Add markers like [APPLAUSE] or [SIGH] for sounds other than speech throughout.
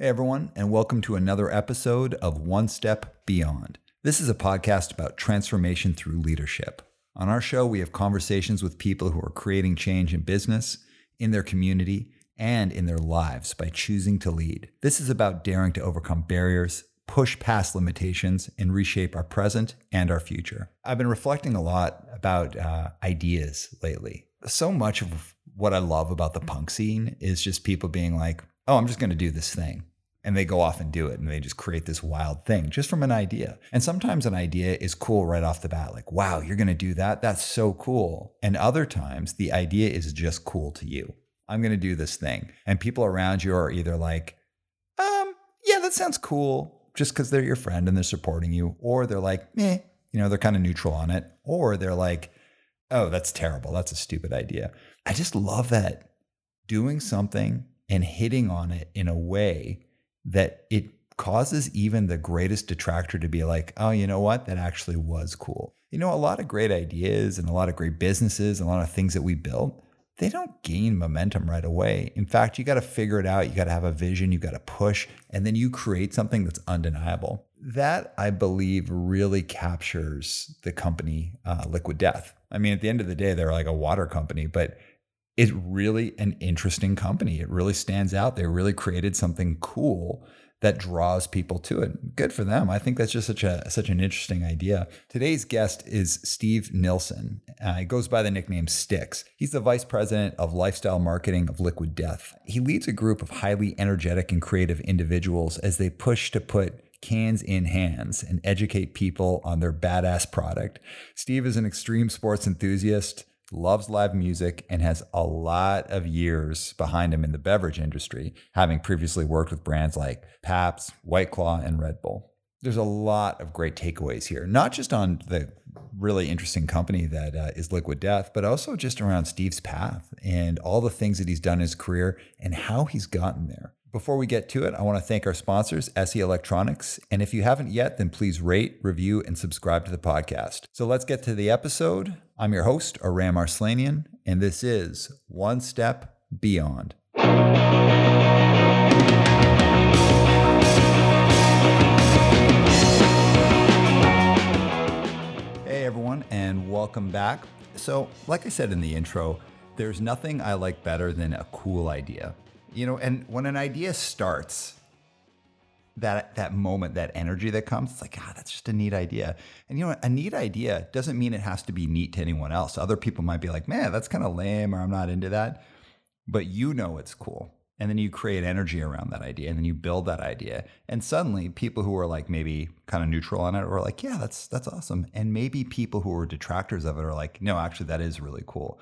Hey, everyone, and welcome to another episode of One Step Beyond. This is a podcast about transformation through leadership. On our show, we have conversations with people who are creating change in business, in their community, and in their lives by choosing to lead. This is about daring to overcome barriers, push past limitations, and reshape our present and our future. I've been reflecting a lot about uh, ideas lately. So much of what I love about the punk scene is just people being like, oh, I'm just going to do this thing. And they go off and do it and they just create this wild thing just from an idea. And sometimes an idea is cool right off the bat, like, wow, you're going to do that? That's so cool. And other times the idea is just cool to you. I'm going to do this thing. And people around you are either like, um, yeah, that sounds cool just because they're your friend and they're supporting you. Or they're like, eh, you know, they're kind of neutral on it. Or they're like, oh, that's terrible. That's a stupid idea. I just love that doing something and hitting on it in a way that it causes even the greatest detractor to be like, oh, you know what? That actually was cool. You know, a lot of great ideas and a lot of great businesses a lot of things that we built, they don't gain momentum right away. In fact, you got to figure it out. You got to have a vision, you got to push, and then you create something that's undeniable. That, I believe, really captures the company uh, Liquid Death. I mean, at the end of the day, they're like a water company, but it's really an interesting company. It really stands out. They really created something cool that draws people to it. Good for them. I think that's just such a such an interesting idea. Today's guest is Steve Nilsen. Uh, he goes by the nickname Stix. He's the vice president of lifestyle marketing of Liquid Death. He leads a group of highly energetic and creative individuals as they push to put cans in hands and educate people on their badass product. Steve is an extreme sports enthusiast loves live music, and has a lot of years behind him in the beverage industry, having previously worked with brands like Pabst, White Claw, and Red Bull. There's a lot of great takeaways here, not just on the really interesting company that uh, is Liquid Death, but also just around Steve's path and all the things that he's done in his career and how he's gotten there. Before we get to it, I want to thank our sponsors, SE Electronics. And if you haven't yet, then please rate, review, and subscribe to the podcast. So let's get to the episode. I'm your host, Aram Arslanian, and this is One Step Beyond. Hey, everyone, and welcome back. So, like I said in the intro, there's nothing I like better than a cool idea you know, and when an idea starts, that that moment, that energy that comes, it's like, ah, that's just a neat idea. And you know, a neat idea doesn't mean it has to be neat to anyone else. Other people might be like, man, that's kind of lame, or I'm not into that. But you know it's cool. And then you create energy around that idea, and then you build that idea. And suddenly, people who are like maybe kind of neutral on it are like, yeah, that's that's awesome. And maybe people who are detractors of it are like, no, actually, that is really cool.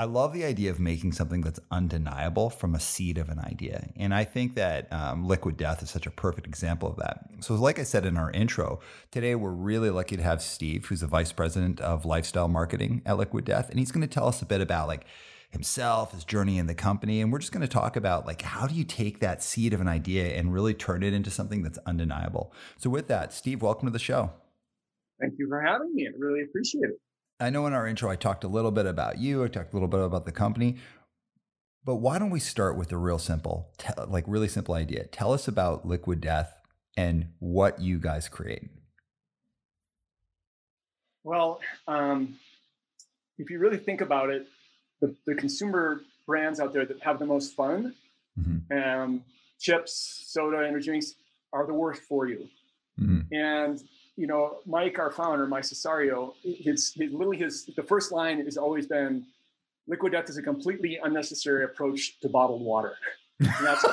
I love the idea of making something that's undeniable from a seed of an idea. And I think that um, Liquid Death is such a perfect example of that. So, like I said in our intro, today we're really lucky to have Steve, who's the vice president of lifestyle marketing at Liquid Death. And he's going to tell us a bit about like himself, his journey in the company. And we're just going to talk about like how do you take that seed of an idea and really turn it into something that's undeniable. So, with that, Steve, welcome to the show. Thank you for having me. I really appreciate it. I know in our intro I talked a little bit about you, I talked a little bit about the company, but why don't we start with a real simple, like really simple idea? Tell us about Liquid Death and what you guys create. Well, um, if you really think about it, the, the, consumer brands out there that have the most fun, mm-hmm. um, chips, soda, energy drinks, are the worst for you. Mm-hmm. And you know, Mike, our founder, Mike Cessario, his, his literally his the first line has always been, "Liquid death is a completely unnecessary approach to bottled water." [LAUGHS] And that's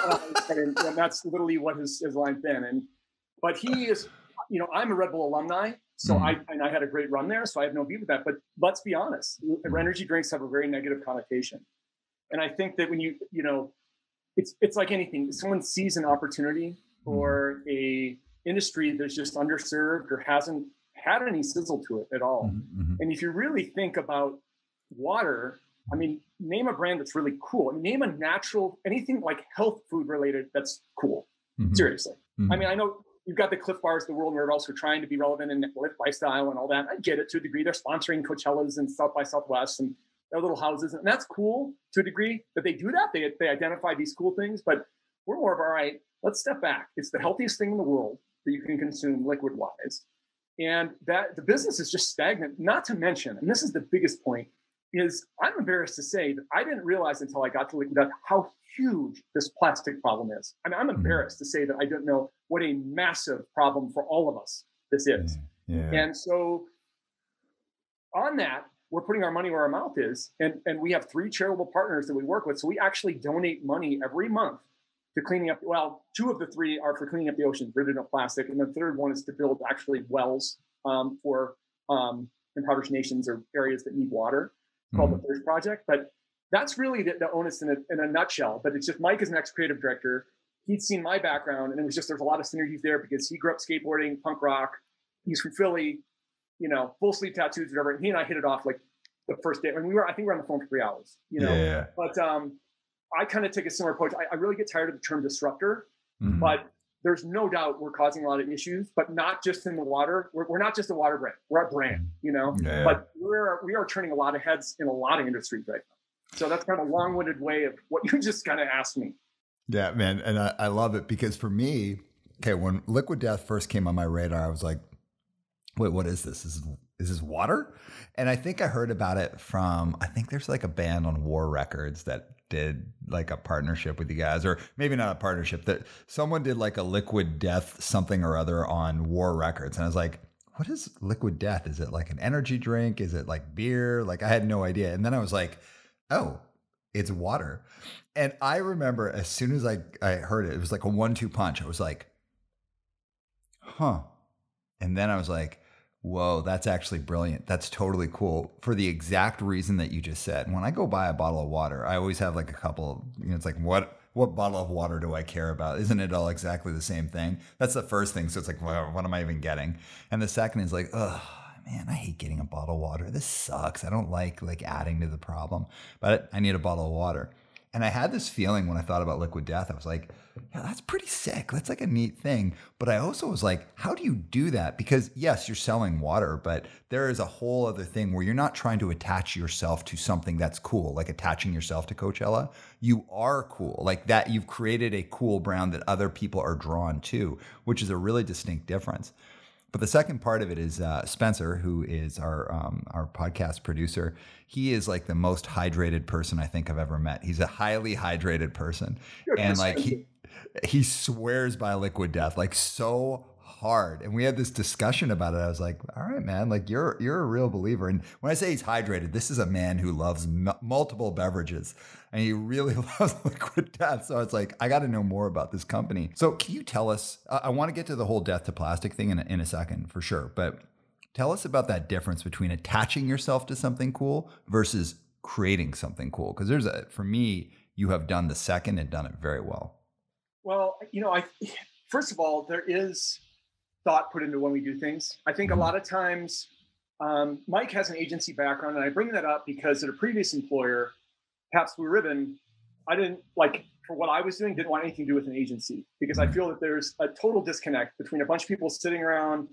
and, and that's literally what his, his line been. And but he is, you know, I'm a Red Bull alumni, so mm-hmm. I and I had a great run there, so I have no beef with that. But let's be honest, energy drinks have a very negative connotation, and I think that when you you know, it's it's like anything. Someone sees an opportunity mm-hmm. or a industry that's just underserved or hasn't had any sizzle to it at all. Mm-hmm, mm-hmm. And if you really think about water, I mean, name a brand that's really cool. I mean, name a natural anything like health food related that's cool. Mm-hmm. Seriously. I mean, I know you've got the Clif Bars of the world where also trying to be relevant in lifestyle and all that. I get it to a degree. They're sponsoring Coachellas and South by Southwest and their little houses, and that's cool to a degree that they do that. They they identify these cool things, but we're more of all right let's step back. It's the healthiest thing in the world that you can consume liquid wise. And that the business is just stagnant, not to mention, and this is the biggest point, is I'm embarrassed to say that I didn't realize until I got to Liquid Death how huge this plastic problem is. I mean, I'm mm-hmm. embarrassed to say that I didn't know what a massive problem for all of us this is. Yeah. And so on that, we're putting our money where our mouth is. And, and we have three charitable partners that we work with. So we actually donate money every month to cleaning up. Well, two of the three are for cleaning up the oceans, ridding of plastic, and the third one is to build actually wells um, for um, impoverished nations or areas that need water. It's called mm-hmm. the Thirst Project. But that's really the, the onus in a, in a nutshell. But it's just Mike is an ex creative director. He'd seen my background, and it was just there's a lot of synergies there because he grew up skateboarding, punk rock. He's from Philly, you know, full sleeve tattoos, whatever. And he and I hit it off like the first day. I mean, we were, I think we were on the phone for three hours, you know. Yeah. But um, I kind of take a similar approach. I, I, really get tired of the term disruptor, mm-hmm. but there's no doubt we're causing a lot of issues, but not just in the water. We're, we're not just a water brand. We're a brand, you know. Yeah. But we're we are turning a lot of heads in a lot of industries right now. So that's kind of a long-winded way of what [LAUGHS] you just kind of asked me. Yeah, man, and I, I love it because for me, okay, when Liquid Death first came on my radar, I was like, "Wait, what is this? Is this is this water?" And I think I heard about it from I think there's like a band on War Records that did like a partnership with you guys, or maybe not a partnership, that someone did like a liquid death something or other on War Records. And I was like, what is liquid death? Is it like an energy drink? Is it like beer? Like I had no idea. And then I was like, oh, it's water. And I remember as soon as I, I heard it, it was like a one two punch. I was like, huh. And then I was like, Whoa, that's actually brilliant. That's totally cool for the exact reason that you just said. When I go buy a bottle of water, I always have like a couple, you know, it's like, what what bottle of water do I care about? Isn't it all exactly the same thing? That's the first thing. So it's like, well, what am I even getting? And the second is like, oh man, I hate getting a bottle of water. This sucks. I don't like like adding to the problem, but I need a bottle of water. And I had this feeling when I thought about liquid death. I was like, yeah, that's pretty sick. That's like a neat thing. But I also was like, how do you do that? Because yes, you're selling water, but there is a whole other thing where you're not trying to attach yourself to something that's cool, like attaching yourself to Coachella. You are cool. Like that, you've created a cool brand that other people are drawn to, which is a really distinct difference. But the second part of it is uh, Spencer, who is our um, our podcast producer. He is like the most hydrated person I think I've ever met. He's a highly hydrated person, You're and like he he swears by liquid death like so hard. And we had this discussion about it. I was like, all right, man, like you're you're a real believer. And when I say he's hydrated, this is a man who loves m- multiple beverages and he really [LAUGHS] loves liquid death. So it's like, I got to know more about this company. So can you tell us? I, I want to get to the whole death to plastic thing in a, in a second for sure. But tell us about that difference between attaching yourself to something cool versus creating something cool. Because there's a, for me, you have done the second and done it very well. Well, you know, I, first of all, there is thought put into when we do things. I think a mm-hmm. lot of times, um, Mike has an agency background, and I bring that up because at a previous employer, Pabst Blue Ribbon, I didn't like for what I was doing, didn't want anything to do with an agency because I feel that there's a total disconnect between a bunch of people sitting around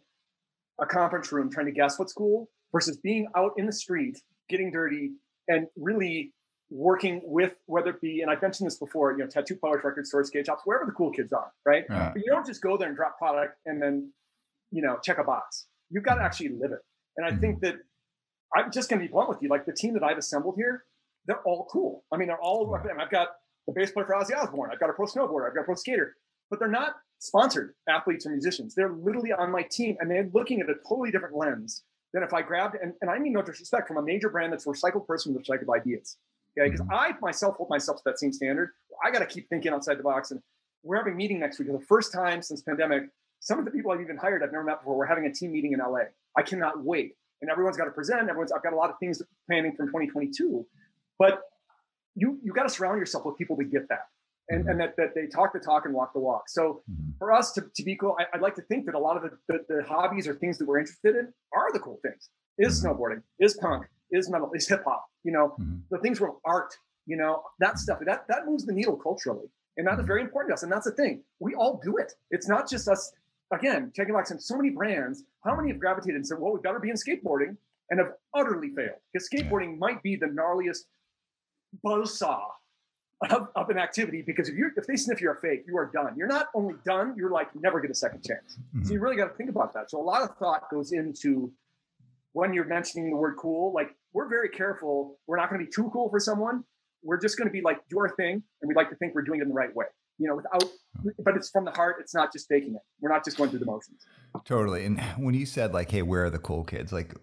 a conference room trying to guess what's cool versus being out in the street, getting dirty, and really working with whether it be, and I've mentioned this before, you know, tattoo parlors, record stores, skate shops, wherever the cool kids are, right? Yeah. But you don't just go there and drop product and then, you know, check a box. You've got to actually live it. And I mm-hmm. think that I'm just going to be blunt with you. Like the team that I've assembled here, they're all cool. I mean, they're all. I've got the bass player for Ozzy Osbourne. I've got a pro snowboarder. I've got a pro skater. But they're not sponsored athletes or musicians. They're literally on my team, and they're looking at a totally different lens than if I grabbed. And, and I mean no disrespect from a major brand that's a recycled person with recycled ideas. Okay, because mm-hmm. I myself hold myself to that same standard. I got to keep thinking outside the box. And we're having a meeting next week for the first time since pandemic. Some of the people I've even hired I've never met before. We're having a team meeting in LA. I cannot wait. And everyone's got to present. Everyone's I've got a lot of things planning from 2022. But you you got to surround yourself with people to get that and, mm-hmm. and that, that they talk the talk and walk the walk. So mm-hmm. for us to, to be cool I, would like to think that a lot of the, the, the, hobbies or things that we're interested in are the cool things. Is mm-hmm. snowboarding is punk is metal is hip-hop you know mm-hmm. the things from art you know that stuff that that moves the needle culturally. And that is very important to us. And that's the thing. We all do it. It's not just us again checking box in so many brands how many have gravitated and said well we better be in skateboarding and have utterly failed. Because skateboarding might be the gnarliest buzzsaw of, of, an activity because if you if they sniff you're a fake, you are done. You're not only done, you're like never get a second chance. Mm-hmm. So you really got to think about that. So a lot of thought goes into when you're mentioning the word cool. Like we're very careful. We're not going to be too cool for someone. We're just going to be like do our thing, and we'd like to think we're doing it in the right way. You know, without, but it's from the heart. It's not just faking it. We're not just going through the motions. Totally. And when you said like, "Hey, where are the cool kids?" Like,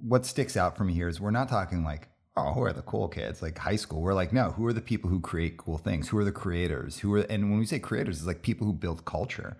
what sticks out for me here is we're not talking like oh, who are the cool kids? Like high school, we're like, no, who are the people who create cool things? Who are the creators? Who are, and when we say creators, it's like people who build culture.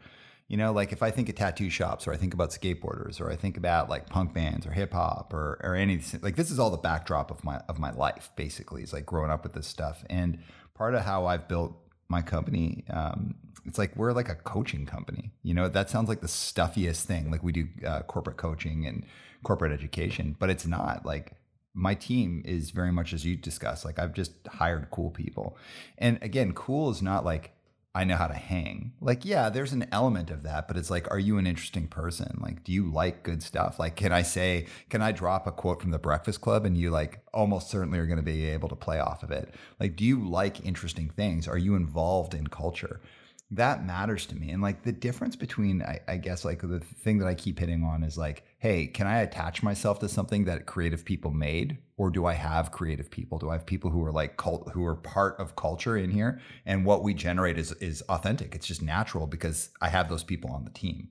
You know, like if I think of tattoo shops or I think about skateboarders or I think about like punk bands or hip hop or or anything, like this is all the backdrop of my of my life basically. It's like growing up with this stuff. And part of how I've built my company, um, it's like we're like a coaching company. You know, that sounds like the stuffiest thing. Like we do uh, corporate coaching and corporate education, but it's not. Like my team is very much as you discussed. Like I've just hired cool people. And again, cool is not like I know how to hang. Like, yeah, there's an element of that, but it's like, are you an interesting person? Like, do you like good stuff? Like, can I say, can I drop a quote from the Breakfast Club and you like almost certainly are going to be able to play off of it? Like, do you like interesting things? Are you involved in culture? That matters to me. And like the difference between, I, I, guess, like the thing that I keep hitting on is like, hey, can I attach myself to something that creative people made, or do I have creative people? Do I have people who are like cult, who are part of culture in here, and what we generate is is authentic. It's just natural because I have those people on the team.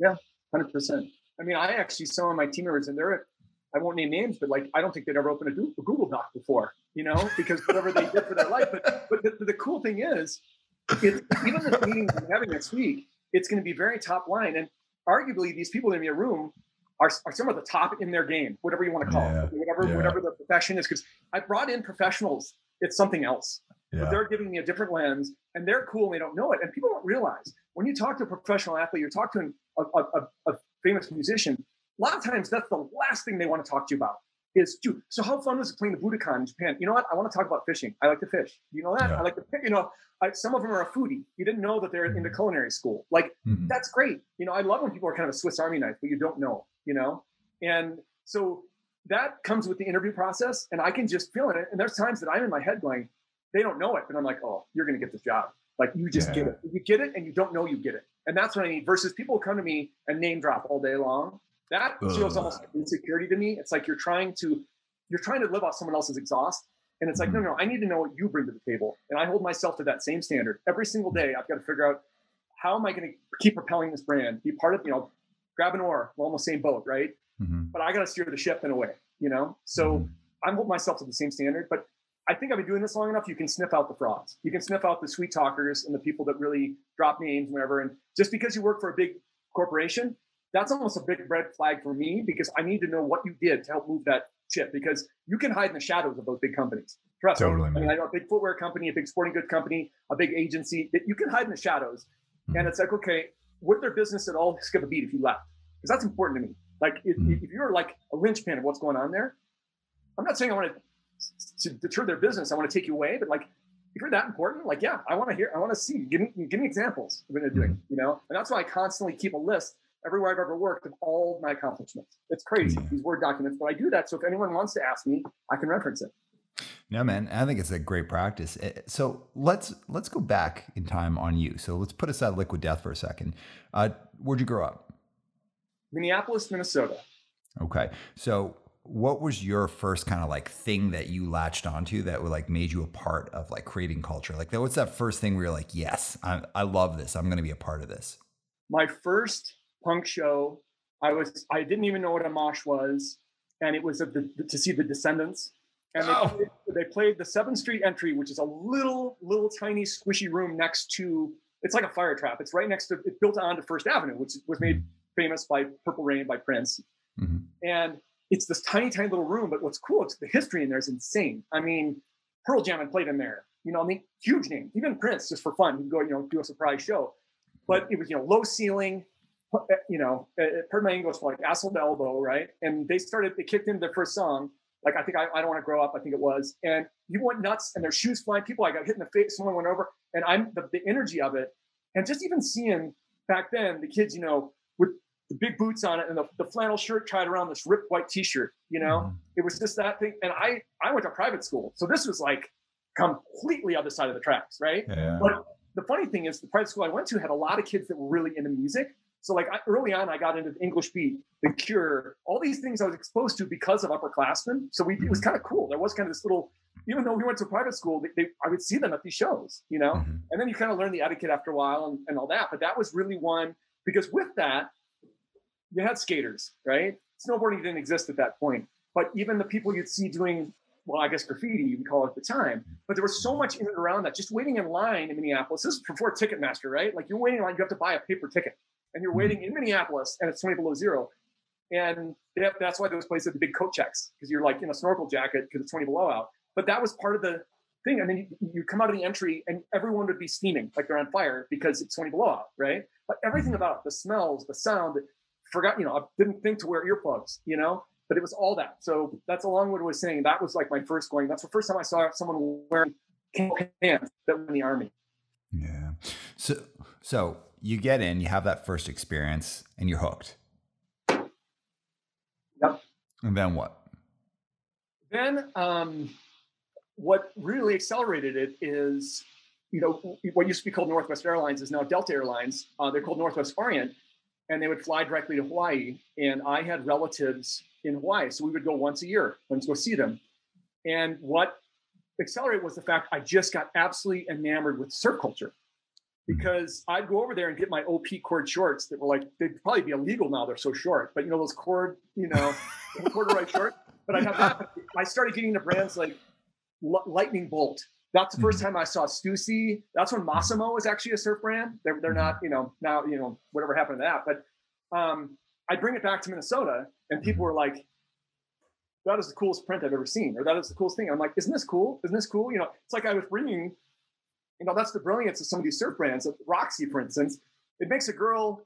Yeah, hundred percent. I mean, I actually saw my team members, and they're I won't name names, but like I don't think they'd ever opened a Google Doc before, you know, because whatever they did for their life. But but the, the cool thing is it's, even the meeting we're having next week, it's going to be very top line. And arguably, these people in your room are, are some of the top in their game, whatever you want to call yeah. it, whatever yeah. whatever the profession is. Because I brought in professionals, it's something else. Yeah. But they're giving me a different lens, and they're cool, and they don't know it. And people don't realize when you talk to a professional athlete, you're talking to a, a, a famous musician. A lot of times, that's the last thing they want to talk to you about is, dude, so how fun was it playing the Budokan in Japan? You know what? I want to talk about fishing. I like to fish. You know that? Yeah. I like to, you know, I, some of them are a foodie. You didn't know that they're in the mm-hmm. culinary school. Like, mm-hmm. that's great. You know, I love when people are kind of a Swiss Army knife, but you don't know, you know? And so that comes with the interview process, and I can just feel it. And there's times that I'm in my head going, they don't know it, but I'm like, oh, you're going to get this job. Like, you just yeah. get it. You get it, and you don't know you get it. And that's what I need. Versus people come to me and name drop all day long. That Ugh. feels almost like insecurity to me. It's like you're trying to you're trying to live off someone else's exhaust. And it's like, no, mm-hmm. no, I need to know what you bring to the table. And I hold myself to that same standard. Every single day, I've got to figure out how am I going to keep propelling this brand, be part of, you know, grab an oar, we're on the same boat, right? Mm-hmm. But I got to steer the ship in a way, you know? So mm-hmm. I'm holding myself to the same standard. But I think I've been doing this long enough. You can sniff out the frauds. You can sniff out the sweet talkers and the people that really drop names and whatever. And just because you work for a big corporation, that's almost a big red flag for me because I need to know what you did to help move that ship because you can hide in the shadows of those big companies. Trust totally, me. I, mean, I know a big footwear company, a big sporting goods company, a big agency that you can hide in the shadows. Mm-hmm. And it's like, okay, would their business at all skip a beat if you left? Because that's important to me. Like if, mm-hmm. if you're like a linchpin of what's going on there, I'm not saying I want to, to deter their business. I want to take you away, but like if you're that important, like yeah, I want to hear, I want to see. Give me, give me examples of what they're doing. Mm-hmm. You know, and that's why I constantly keep a list everywhere I've ever worked of all my accomplishments. It's crazy, these Word documents, but I do that. So if anyone wants to ask me, I can reference it. No, man, I think it's a great practice. Eh, so let's let's go back in time on you. So let's put aside liquid death for a second. Uh, where'd you grow up? Minneapolis, Minnesota. Okay, so what was your first kind of like thing that you latched onto that would like made you a part of like creating culture? Like, what's that first thing where you're like, yes, I, I love this. I'm going to be a part of this. My first punk show. I was I didn't even know what a mosh was, and it was the, to see the Descendents. And they, oh. played, they played the Seventh Street entry, which is a little little tiny squishy room next to. It's like a fire trap. It's right next to. It's built onto First Avenue, which was made famous by Purple Rain by Prince. Mm-hmm. And it's this tiny, tiny little room. But what's cool? It's the history in there is insane. I mean, Pearl Jam had played in there. You know, I mean, huge name. Even Prince, just for fun, he'd go, you know, do a surprise show. But it was, you know, low ceiling, Uh, you know, uh, uh, per my English, like asshole to elbow, right? And they started, they kicked into their first song. Like, I think I, I don't want to grow up, I think it was. And you went nuts and their shoes flying. People, I got hit in the face, someone went over. And I'm the, the energy of it. And just even seeing back then the kids, you know, with the big boots on it and the, the flannel shirt tied around this ripped white t-shirt, you know, mm-hmm. it was just that thing. And I, I went to private school. So this was like completely other side of the tracks, right? Yeah. But the funny thing is, the private school I went to had a lot of kids that were really into music. So like I, early on, I got into the English Beat, The Cure, all these things I was exposed to because of upperclassmen. So we, it was kind of cool. There was kind of this little, even though we went to private school, they, they, I would see them at these shows, you know. Mm-hmm. And then you kind of learn the etiquette after a while and, and all that. But that was really one because with that, you had skaters, right? Snowboarding didn't exist at that point. But even the people you'd see doing, well, I guess graffiti, we call it at the time, but there was so much in and around that. Just waiting in line in Minneapolis, this is before Ticketmaster, right? Like you're waiting in line, you have to buy a paper ticket. And you're hmm. waiting in Minneapolis and it's 20 below zero. And that's why those places have the big coat checks because you're like in a snorkel jacket because it's 20 below out. But that was part of the thing. And then you, you, come out of the entry and everyone would be steaming like they're on fire because it's 20 below out, right? But everything hmm. about the smells, the sound, forgot, you know, I didn't think to wear earplugs, you know, but it was all that. So that's along what I was saying. That was like my first going. That's the first time I saw someone wearing pants that were in the army. Yeah. So, so you get in, you have that first experience, and you're hooked. Yep. And then what? Then, um, what really accelerated it is, you know, what used to be called Northwest Airlines is now Delta Airlines. Uh, they're called Northwest Orient and they would fly directly to Hawaii. And I had relatives in Hawaii, so we would go once a year and go see them. And what accelerated was the fact I just got absolutely enamored with surf culture because I'd go over there and get my OP cord shorts that were like they'd probably be illegal now. They're so short, but you know those cord, you know, [LAUGHS] corduroy short. But I have that. I started getting the brands like Lightning Bolt that's the first mm-hmm. time I saw Stussy. That's when Mossimo was actually a surf brand. They're, they're not, mm-hmm. you know, now, you know, whatever happened to that. But um, I bring it back to Minnesota and people mm-hmm. were like, that is the coolest print I've ever seen, or that is the coolest thing. I'm like, isn't this cool? Isn't this cool? You know, it's like I was bringing, you know, that's the brilliance of some of these surf brands. Roxy, for instance, it makes a girl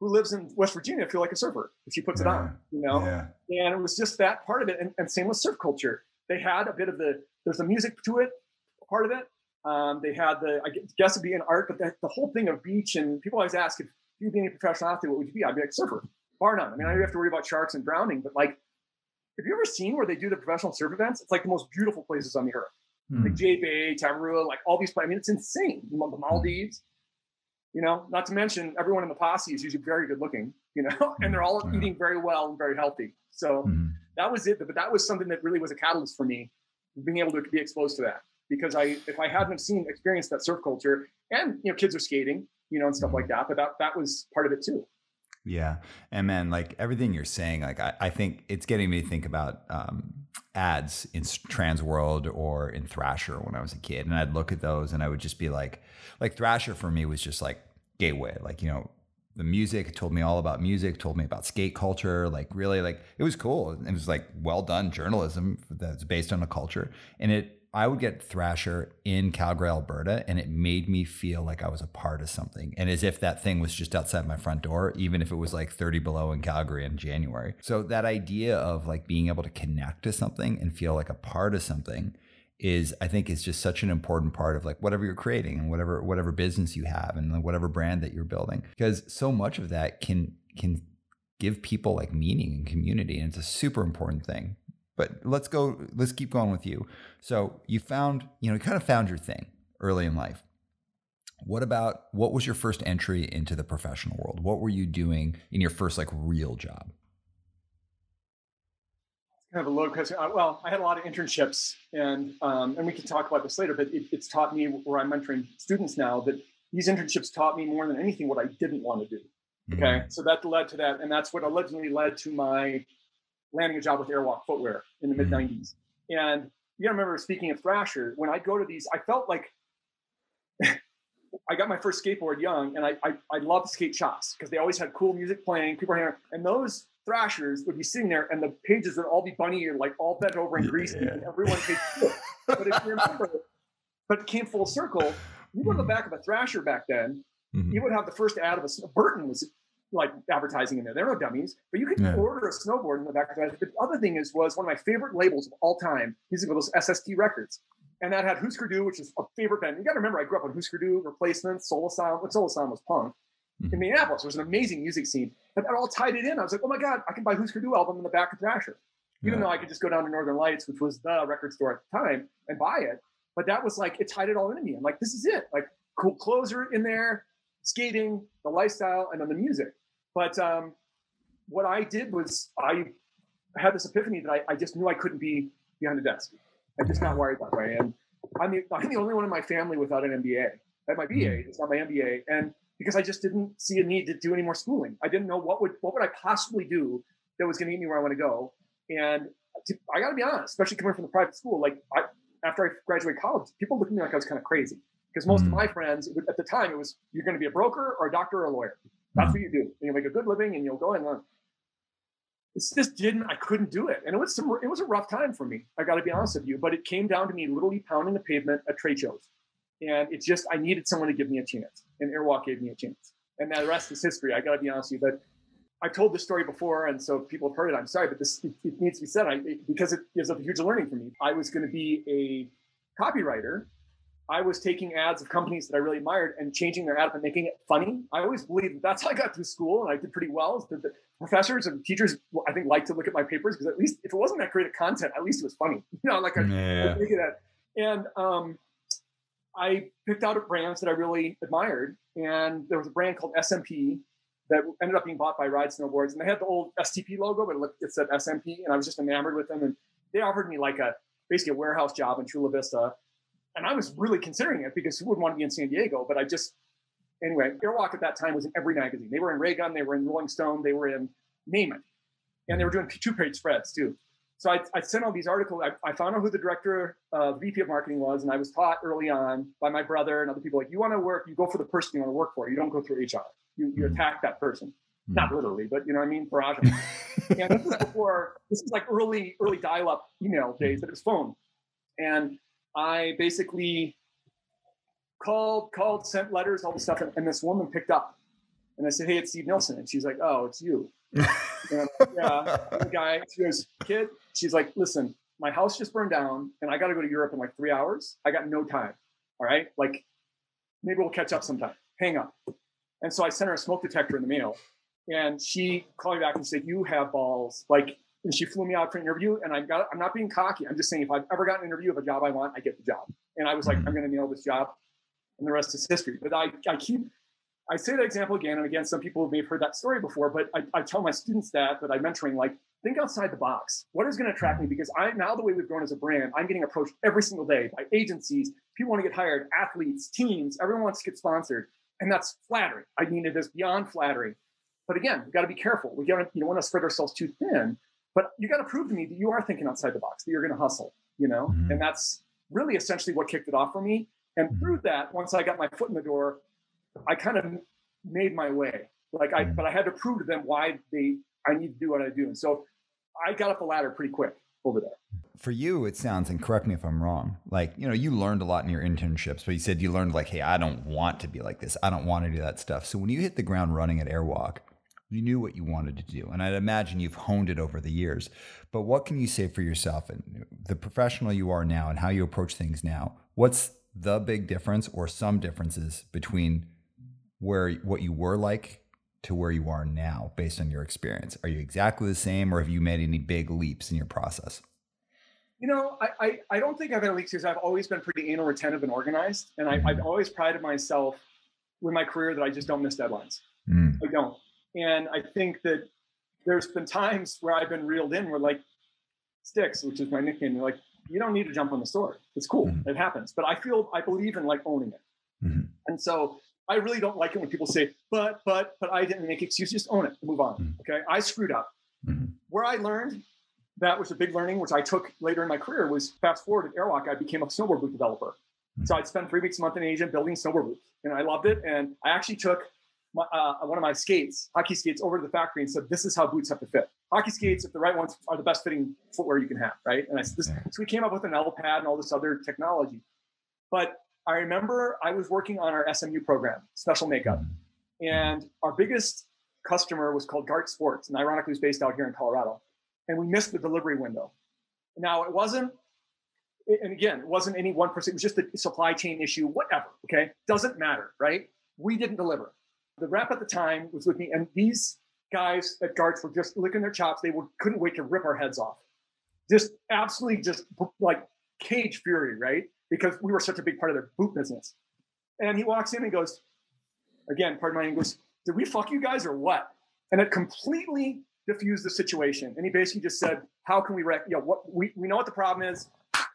who lives in West Virginia feel like a surfer if she puts yeah. it on, you know? Yeah. And it was just that part of it. And, and same with surf culture. They had a bit of the, there's the music to it, part of it. Um, they had the, I guess it'd be an art, but the, the, whole thing of beach and people always ask if you'd be a professional athlete, what would you be? I'd be like surfer, bar none. I mean, I don't have to worry about sharks and drowning, but like, have you ever seen where they do the professional surf events? It's like the most beautiful places on the earth. Mm. Like J Bay, Tavarua, like all these places. I mean, it's insane. The Maldives, you know, not to mention everyone in the posse is usually very good looking, [LAUGHS] you know, and they're all yeah. eating very well and very healthy. So mm. that was it. But that was something that really was a catalyst for me, being able to be exposed to that because I if I hadn't seen experienced that surf culture and you know kids are skating you know and stuff like that but that that was part of it too yeah and man like everything you're saying like I, I think it's getting me to think about um, ads in Transworld or in Thrasher when I was a kid and I'd look at those and I would just be like like Thrasher for me was just like gateway like you know the music told me all about music told me about skate culture like really like it was cool it was like well done journalism that's based on a culture and it I would get Thrasher in Calgary, Alberta, and it made me feel like I was a part of something. And as if that thing was just outside my front door, even if it was like 30 below in Calgary in January. So that idea of like being able to connect to something and feel like a part of something is I think is just such an important part of like whatever you're creating and whatever whatever business you have and whatever brand that you're building. Because so much of that can can give people like meaning and community. And it's a super important thing. But let's go, let's keep going with you. So you found, you know, you kind of found your thing early in life. What about what was your first entry into the professional world? What were you doing in your first like real job? Kind of a low question. Uh, well, I had a lot of internships, and um, and we can talk about this later. But it, it's taught me where I'm mentoring students now that these internships taught me more than anything what I didn't want to do. Okay, mm-hmm. so that led to that, and that's what allegedly led to my landing a job with Airwalk Footwear in the mid 90s. Mm-hmm. And you gotta remember, speaking of Thrasher, when I go to these, I felt like [LAUGHS] I got my first skateboard young and I, I, I loved skate shops because they always had cool music playing, people here, and those thrashers would be sitting there and the pages would all be bunny and like all bent over and greasy yeah. and everyone paid [LAUGHS] But if you remember, but it came full circle. You go to the mm-hmm. back of a thrasher back then, mm-hmm. you would have the first ad of a Burton was like advertising in there. There are no dummies, but you can yeah. order a snowboard in the back. The other thing is was one of my favorite labels of all time. Are those SST records. And that had Husker Du, which is a favorite band. You got to remember, I grew up on Husker Du, Replacements, Soul Asylum. What Soul Asylum was punk. Mm-hmm. In Minneapolis, there was an amazing music scene. And that all tied it in. I was like, oh my God, I can buy Husker Du album in the back of Thrasher. Even yeah. though I could just go down to Northern Lights, which was the record store at the time, and buy it. But that was like, it tied it all into me. I'm like, this is it. Like, cool clothes are in there, skating, the lifestyle, and then the music. But um, what I did was I had this epiphany that I, I just knew I couldn't be behind a desk. I'm just not wired that way. And I'm the, I'm the only one in my family without an MBA. I have my BA, mm-hmm. it's not my MBA. And because I just didn't see a need to do any more schooling. I didn't know what would what would I possibly do that was going to get me where I want to go. And to, I got to be honest, especially coming from the private school, like I, after I graduated college, people looked at me like I was kind of crazy because most mm. of my friends at the time it was you're going to be a broker or a doctor or a lawyer. That's mm. what you do. And you make a good living and you'll go and learn. It's just didn't. I couldn't do it, and it was some. It was a rough time for me. I got to be honest with you. But it came down to me literally pounding the pavement at trade shows, and it's just I needed someone to give me a chance, and Airwalk gave me a chance, and the rest is history. I got to be honest with you. But I've told this story before, and so people have heard it. I'm sorry, but this it, it needs to be said I, it, because up a huge learning for me. I was going to be a copywriter. I was taking ads of companies that I really admired and changing their ad and making it funny. I always believed that that's how I got through school, and I did pretty well. The, the professors and teachers, I think, like to look at my papers because at least if it wasn't that great of content, at least it was funny. [LAUGHS] You know, like I, yeah. I and um, I picked out brands that I really admired, and there was a brand called SMP that ended up being bought by Ride Snowboards, and they had the old STP logo, but it, looked, it said SMP, and I was just enamored with them. And they offered me like a basically a warehouse job in Chula Vista, and I was really considering it because who would want to be in San Diego? But I just anyway, Airwalk at that time was in every magazine. They were in Raygun, they were in Rolling Stone, they were in name it, and they were doing two-page spreads too. So I, I sent all these articles. I, I, found out who the director, uh, VP of marketing was, and I was taught early on by my brother and other people like, you want to work, you go for the person you want to work for. You don't go through HR you, you attack that person. Hmm. Not literally, but you know what I mean? Barrage. [LAUGHS] and this is before, this is like early, early dial up email days, but it was phone. And I basically called, called, sent letters, all the stuff. And, and this woman picked up. And I said, Hey, it's Steve Nilsen. And she's like, Oh, it's you. [LAUGHS] and like, yeah. the guy, she goes, Kid, she's like, Listen, my house just burned down and I got to go to Europe in like three hours. I got no time. All right. Like, maybe we'll catch up sometime. Hang up. And so I sent her a smoke detector in the mail. And she called me back and said, You have balls. Like, and she flew me out for an interview. And I got I'm not being cocky. I'm just saying if I've ever gotten an interview of a job I want, I get the job. And I was like, mm-hmm. I'm gonna nail this job. And the rest is history. But I, I keep I say that example again and again. Some people may have heard that story before, but I, I tell my students that that I'm mentoring, like, think outside the box. What is going to attract me? Because I now the way we've grown as a brand, I'm getting approached every single day by agencies. People want to get hired, athletes, teams. Everyone wants to get sponsored. And that's flattering. I mean, it is beyond flattering. But again, we've got to be careful. We got you don't want to spread ourselves too thin. But you got to prove to me that you are thinking outside the box, that you're going to hustle, you know? Mm-hmm. And that's really essentially what kicked it off for me. And mm-hmm. through that, once I got my foot in the door, I kind of made my way. Like I, mm-hmm. but I had to prove to them why they, I need to do what I do. And so I got up the ladder pretty quick over there for you, it sounds, and correct me if I'm wrong, like, you know, you learned a lot in your internships, but you said you learned, like, hey, I don't want to be like this. I don't want to do that stuff. So when you hit the ground running at Airwalk, you knew what you wanted to do. And I'd imagine you've honed it over the years. But what can you say for yourself and the professional you are now and how you approach things now? What's the big difference or some differences between where what you were like to where you are now based on your experience? Are you exactly the same or have you made any big leaps in your process? You know, I, I, I, don't think I've had leaks because I've always been pretty anal retentive and organized. And I, have mm-hmm. always prided myself with my career that I just don't miss deadlines. Mm. I don't. And I think that there's been times where I've been reeled in where like Stix, which is my nickname, like, you don't need to jump on the sword. It's cool. Mm. It happens. But I feel I believe in like owning it. Mm. And so I really don't like it when people say, but, but, but I didn't make excuses. Just own it. Move on. Mm. Okay. I screwed up. Mm-hmm. Where I learned that was a big learning, which I took later in my career. Was fast forward at Airwalk, I became a snowboard boot developer. Hmm. So I'd spend three weeks a month in Asia building snowboard boots, and I loved it. And I actually took my, uh, one of my skates, hockey skates, over to the factory and said, "This is how boots have to fit. Hockey skates, if the right ones, are the best fitting footwear you can have, right?" And I said, this, so we came up with an L pad and all this other technology. But I remember I was working on our SMU program, special makeup, hmm. and our biggest customer was called Gart Sports, and ironically, was based out here in Colorado and we missed the delivery window. Now it wasn't, and again, it wasn't any one person. It was just a supply chain issue, whatever. Okay, doesn't matter, right? We didn't deliver. The rep at the time was with me, and these guys at Garts were just licking their chops. They were, couldn't wait to rip our heads off. Just absolutely, just like cage fury, right? because we were such a big part of their boot business. And he walks in and goes, again, pardon my English, did we fuck you guys or what? And it completely diffused the situation. And he basically just said, how can we, rec- you know, what we, we know what the problem is.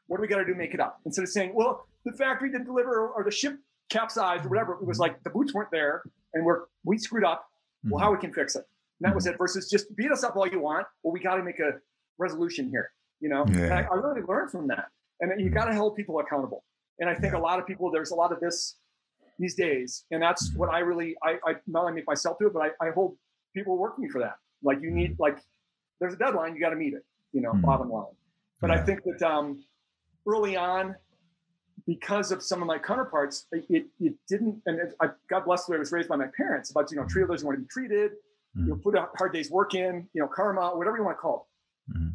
What do we got to do to make it up? Instead of saying, well, the factory didn't deliver or the ship capsized or whatever, it was mm-hmm. like the boots weren't there and we're, we screwed up. Well, mm-hmm. how we can fix it. And that was mm-hmm. it versus just beat us up all you want. Well, we got to make a resolution here, you know? Yeah. I, I really learned from that. And you got to hold people accountable. And I think yeah. a lot of people, there's a lot of this these days. And that's what I really, I, I not only make myself do it, but I, I hold people working for that. Like you need, like, there's a deadline, you got to meet it, you know, mm-hmm. bottom line. But yeah. I think that um, early on, because of some of my counterparts, it, it didn't, and it, I, God bless the way I was raised by my parents about, you know, treat others you want to be treated, mm-hmm. you know, put a hard day's work in, you know, karma, whatever you want to call it. Mm-hmm.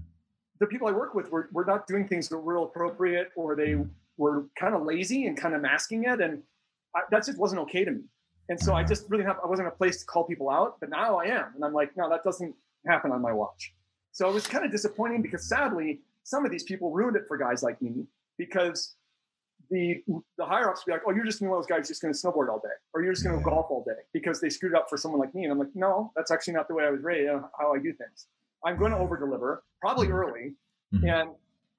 The people I work with were, were not doing things that were real appropriate or they mm-hmm. were kind of lazy and kind of masking it. And I, that just wasn't okay to me. And so I just really have, I wasn't a place to call people out, but now I am. And I'm like, no, that doesn't happen on my watch. So it was kind of disappointing because sadly, some of these people ruined it for guys like me because the the higher ups be like, oh, you're just one of those guys just going to snowboard all day, or you're just going to golf all day because they screwed up for someone like me. And I'm like, no, that's actually not the way I was raised. How I do things. I'm going to over deliver, probably early, mm-hmm. and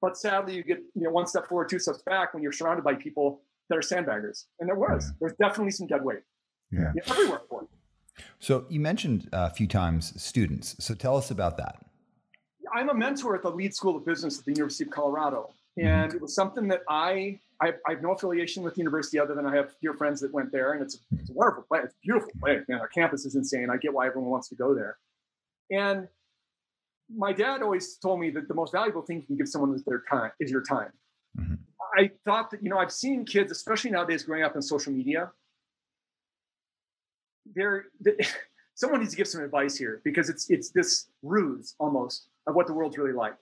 but sadly, you get you know one step forward, two steps back when you're surrounded by people that are sandbaggers. And there was. Yeah. There's definitely some dead weight. Yeah. yeah everywhere for it. So you mentioned a few times students. So tell us about that. I'm a mentor at the Leeds School of Business at the University of Colorado. Mm-hmm. And mm-hmm. it was something that I, I, I, have no affiliation with the university other than I have dear friends that went there. And it's, it's a wonderful place. It's a beautiful place. Man, our campus is insane. I get why everyone wants to go there. And my dad always told me that the most valuable thing you can give someone is their time, is your time. Mm-hmm. I thought that, you know, I've seen kids, especially nowadays growing up in social media, they're, [LAUGHS] someone needs to give some advice here because it's it's this ruse almost of what the world's really like.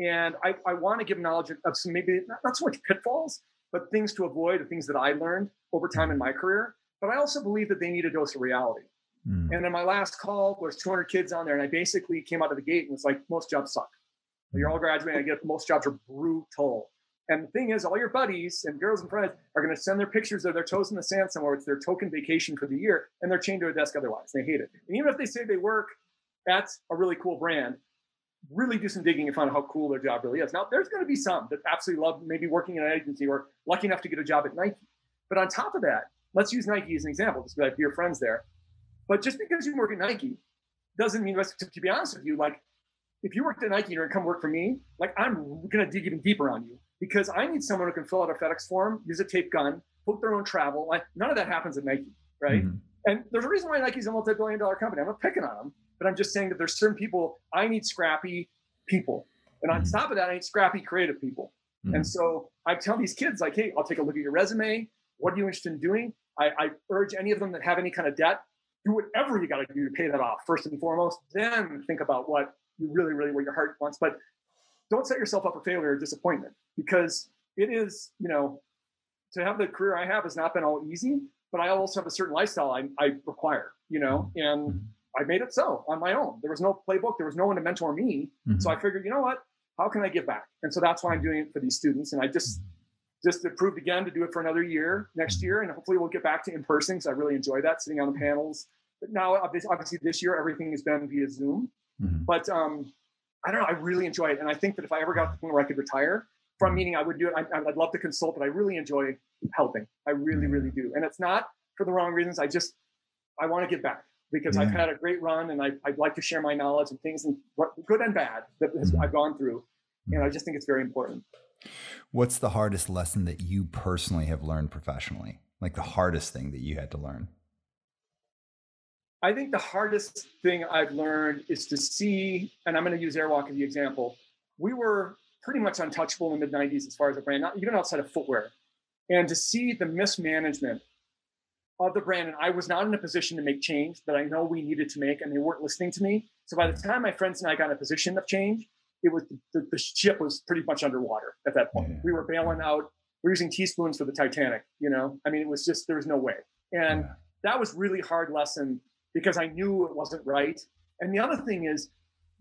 And I, I want to give knowledge of some maybe not, not so much pitfalls, but things to avoid and things that I learned over time in my career. But I also believe that they need a dose of reality. Mm. And in my last call, there's 200 kids on there, and I basically came out of the gate and was like, most jobs suck. You're all graduating. I get most jobs are brutal. And the thing is, all your buddies and girls and friends are going to send their pictures of their toes in the sand somewhere. It's their token vacation for the year, and they're chained to a desk otherwise. They hate it. And even if they say they work at a really cool brand, really do some digging and find out how cool their job really is. Now, there's going to be some that absolutely love maybe working in an agency or lucky enough to get a job at Nike. But on top of that, let's use Nike as an example, just because I have dear friends there. But just because you work at Nike doesn't mean, to, to be honest with you, like if you worked at Nike and you're come work for me, like I'm going to dig even deeper on you because I need someone who can fill out a FedEx form, use a tape gun, book their own travel. Like none of that happens at Nike, right? Mm-hmm. And there's a reason why Nike's a multi-billion dollar company. I'm not picking on them, but I'm just saying that there's certain people I need scrappy people, and on mm-hmm. top of that, I need scrappy creative people. Mm-hmm. And so I tell these kids like, hey, I'll take a look at your resume. What are you interested in doing? I, I urge any of them that have any kind of debt, do whatever you got to do to pay that off first and foremost. Then think about what you really, really what your heart wants. But don't set yourself up for failure or disappointment because it is, you know, to have the career I have has not been all easy, but I also have a certain lifestyle I, I require, you know, and I made it so on my own. There was no playbook, there was no one to mentor me. Mm-hmm. So I figured, you know what? How can I give back? And so that's why I'm doing it for these students. And I just just approved again to do it for another year next year. And hopefully we'll get back to in person because I really enjoy that sitting on the panels. But now obviously this year everything has been via Zoom. Mm-hmm. But um, I don't know. I really enjoy it, and I think that if I ever got to the point where I could retire from meeting, I would do it. I, would love to consult, but I really enjoy helping. I really, really do, and it's not for the wrong reasons. I just I want to give back because yeah. I've had a great run, and I, would like to share my knowledge and things, and good and bad that mm-hmm. I've gone through, and I mm-hmm. just think it's very important. What's the hardest lesson that you personally have learned professionally? Like the hardest thing that you had to learn? I think the hardest thing I've learned is to see, and I'm going to use Airwalk as the example. We were pretty much untouchable in the mid 90s as far as a brand, not even outside of footwear. And to see the mismanagement of the brand, and I was not in a position to make change that I know we needed to make, and they weren't listening to me. So by the time my friends and I got in a position of change, it was the, the ship was pretty much underwater at that point. Mm-hmm. We were bailing out. We are using teaspoons for the Titanic. You know, I mean, it was just there was no way, and that was really hard lesson because I knew it wasn't right. And the other thing is,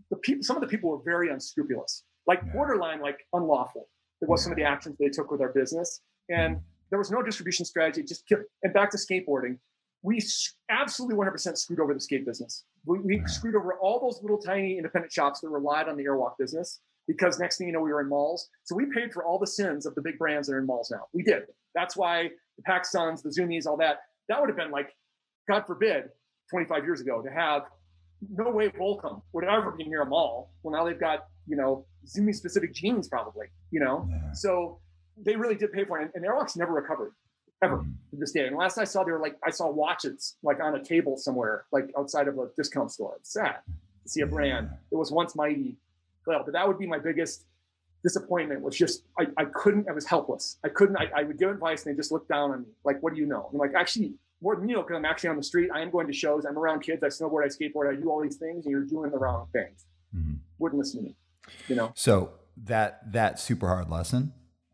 the people, some of the people were very unscrupulous, like borderline, like unlawful. There was some of the actions they took with our business. And mm-hmm. There was no distribution strategy. Just kept, and back to skateboarding, we absolutely 100% screwed over the skate business. We, we screwed over all those little tiny independent shops that relied on the airwalk business because next thing you know, we were in malls. So we paid for all the sins of the big brands that are in malls now. We did. That's why the PacSuns, the Zumiez, all that, that would have been like, God forbid, 25 years ago to have no way Volcom would ever be near a mall. Well, now they've got, you know, Zumi specific jeans probably, you know? Yeah. So they really did pay for it. And, and Airwalks never recovered ever mm. to this day. And last I saw, they were like, I saw watches like on a table somewhere, like outside of a discount store. It's sad to see a brand. It was once mighty, but that would be my biggest disappointment was just, I, I couldn't, I was helpless. I couldn't, I, I would give advice and they just looked down on me. Like, what do you know? I'm like, actually, more than you know, because I'm actually on the street. I am going to shows. I'm around kids. I snowboard. I skateboard. I do all these things, and you're doing the wrong things. Mm-hmm. Wouldn't listen to me. You know. So that that super hard lesson.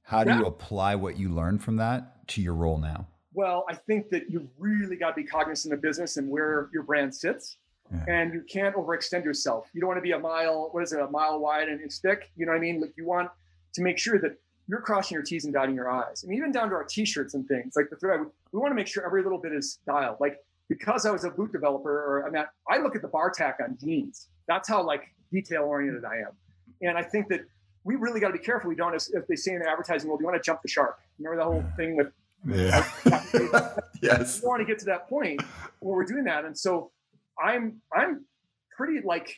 How do yeah. you apply what you learned from that to your role now? Well, I think that you've really got to be cognizant of business and where your brand sits. Yeah. And you can't overextend yourself. You don't want to be a mile, what is it, a mile wide and inch thick. You know what I mean? Like you want to make sure that you're crossing your T's and dotting your I's. I And even down to our t-shirts and things, like the thread, we want to make sure every little bit is dialed. Like because I was a boot developer, or I mean, I look at the bar tack on jeans. That's how like detail oriented I am. And I think that we really got to be careful. We don't, as they say in the advertising world, you want to jump the shark. Remember the whole thing with, yeah. [LAUGHS] yes. We want to get to that point where we're doing that. And so I'm, I'm pretty like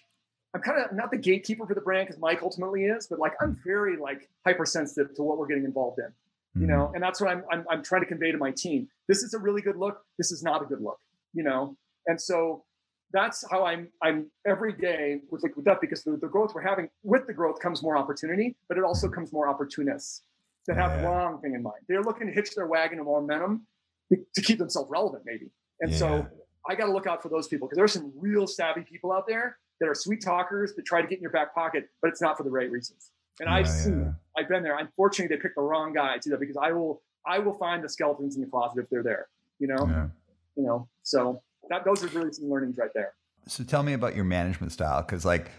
I'm kind of not the gatekeeper for the brand because Mike ultimately is, but like I'm very like hypersensitive to what we're getting involved in, you mm-hmm. know, and that's what I'm, I'm, I'm trying to convey to my team. This is a really good look. This is not a good look, you know, and so that's how I'm I'm every day with like with that because the, the growth we're having with the growth comes more opportunity, but it also comes more opportunists that have yeah. the wrong thing in mind. They're looking to hitch their wagon of momentum to keep themselves relevant, maybe. And yeah. so I got to look out for those people because there's some real savvy people out there that are sweet talkers that try to get in your back pocket, but it's not for the right reasons. And I've yeah. seen, I've been there. Unfortunately, they picked the wrong guy to that because I will, I will find the skeletons in the closet if they're there. You know, you know. So that those are really some learnings right there. So tell me about your management style, because like,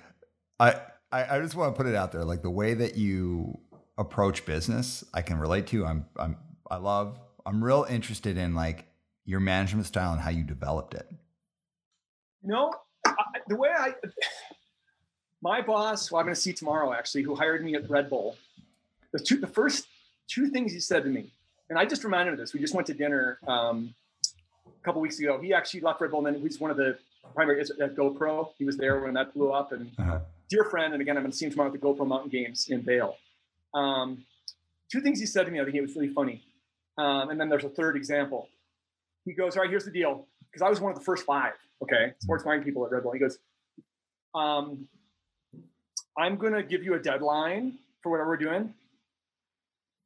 I, I I just want to put it out there, like the way that you approach business, I can relate to. I'm I'm I love. I'm real interested in like your management style and how you developed it. You know, the way I, my boss, who I'm going to see tomorrow, actually, who hired me at Red Bull, the two, the first two things he said to me, and I just reminded of this. We just went to dinner um, a couple weeks ago. He actually left Red Bull, and then he's one of the primary at GoPro. He was there when that blew up, and uh-huh. dear friend. And again, I'm going to see him tomorrow at the GoPro Mountain Games in Vail. Um, two things he said to me, I think it was really funny. Um, and then there's a third example. He goes, "All right, here's the deal," because I was one of the first five okay, sports marketing people at Red Bull. He goes, um, I'm going to give you a deadline for whatever we're doing.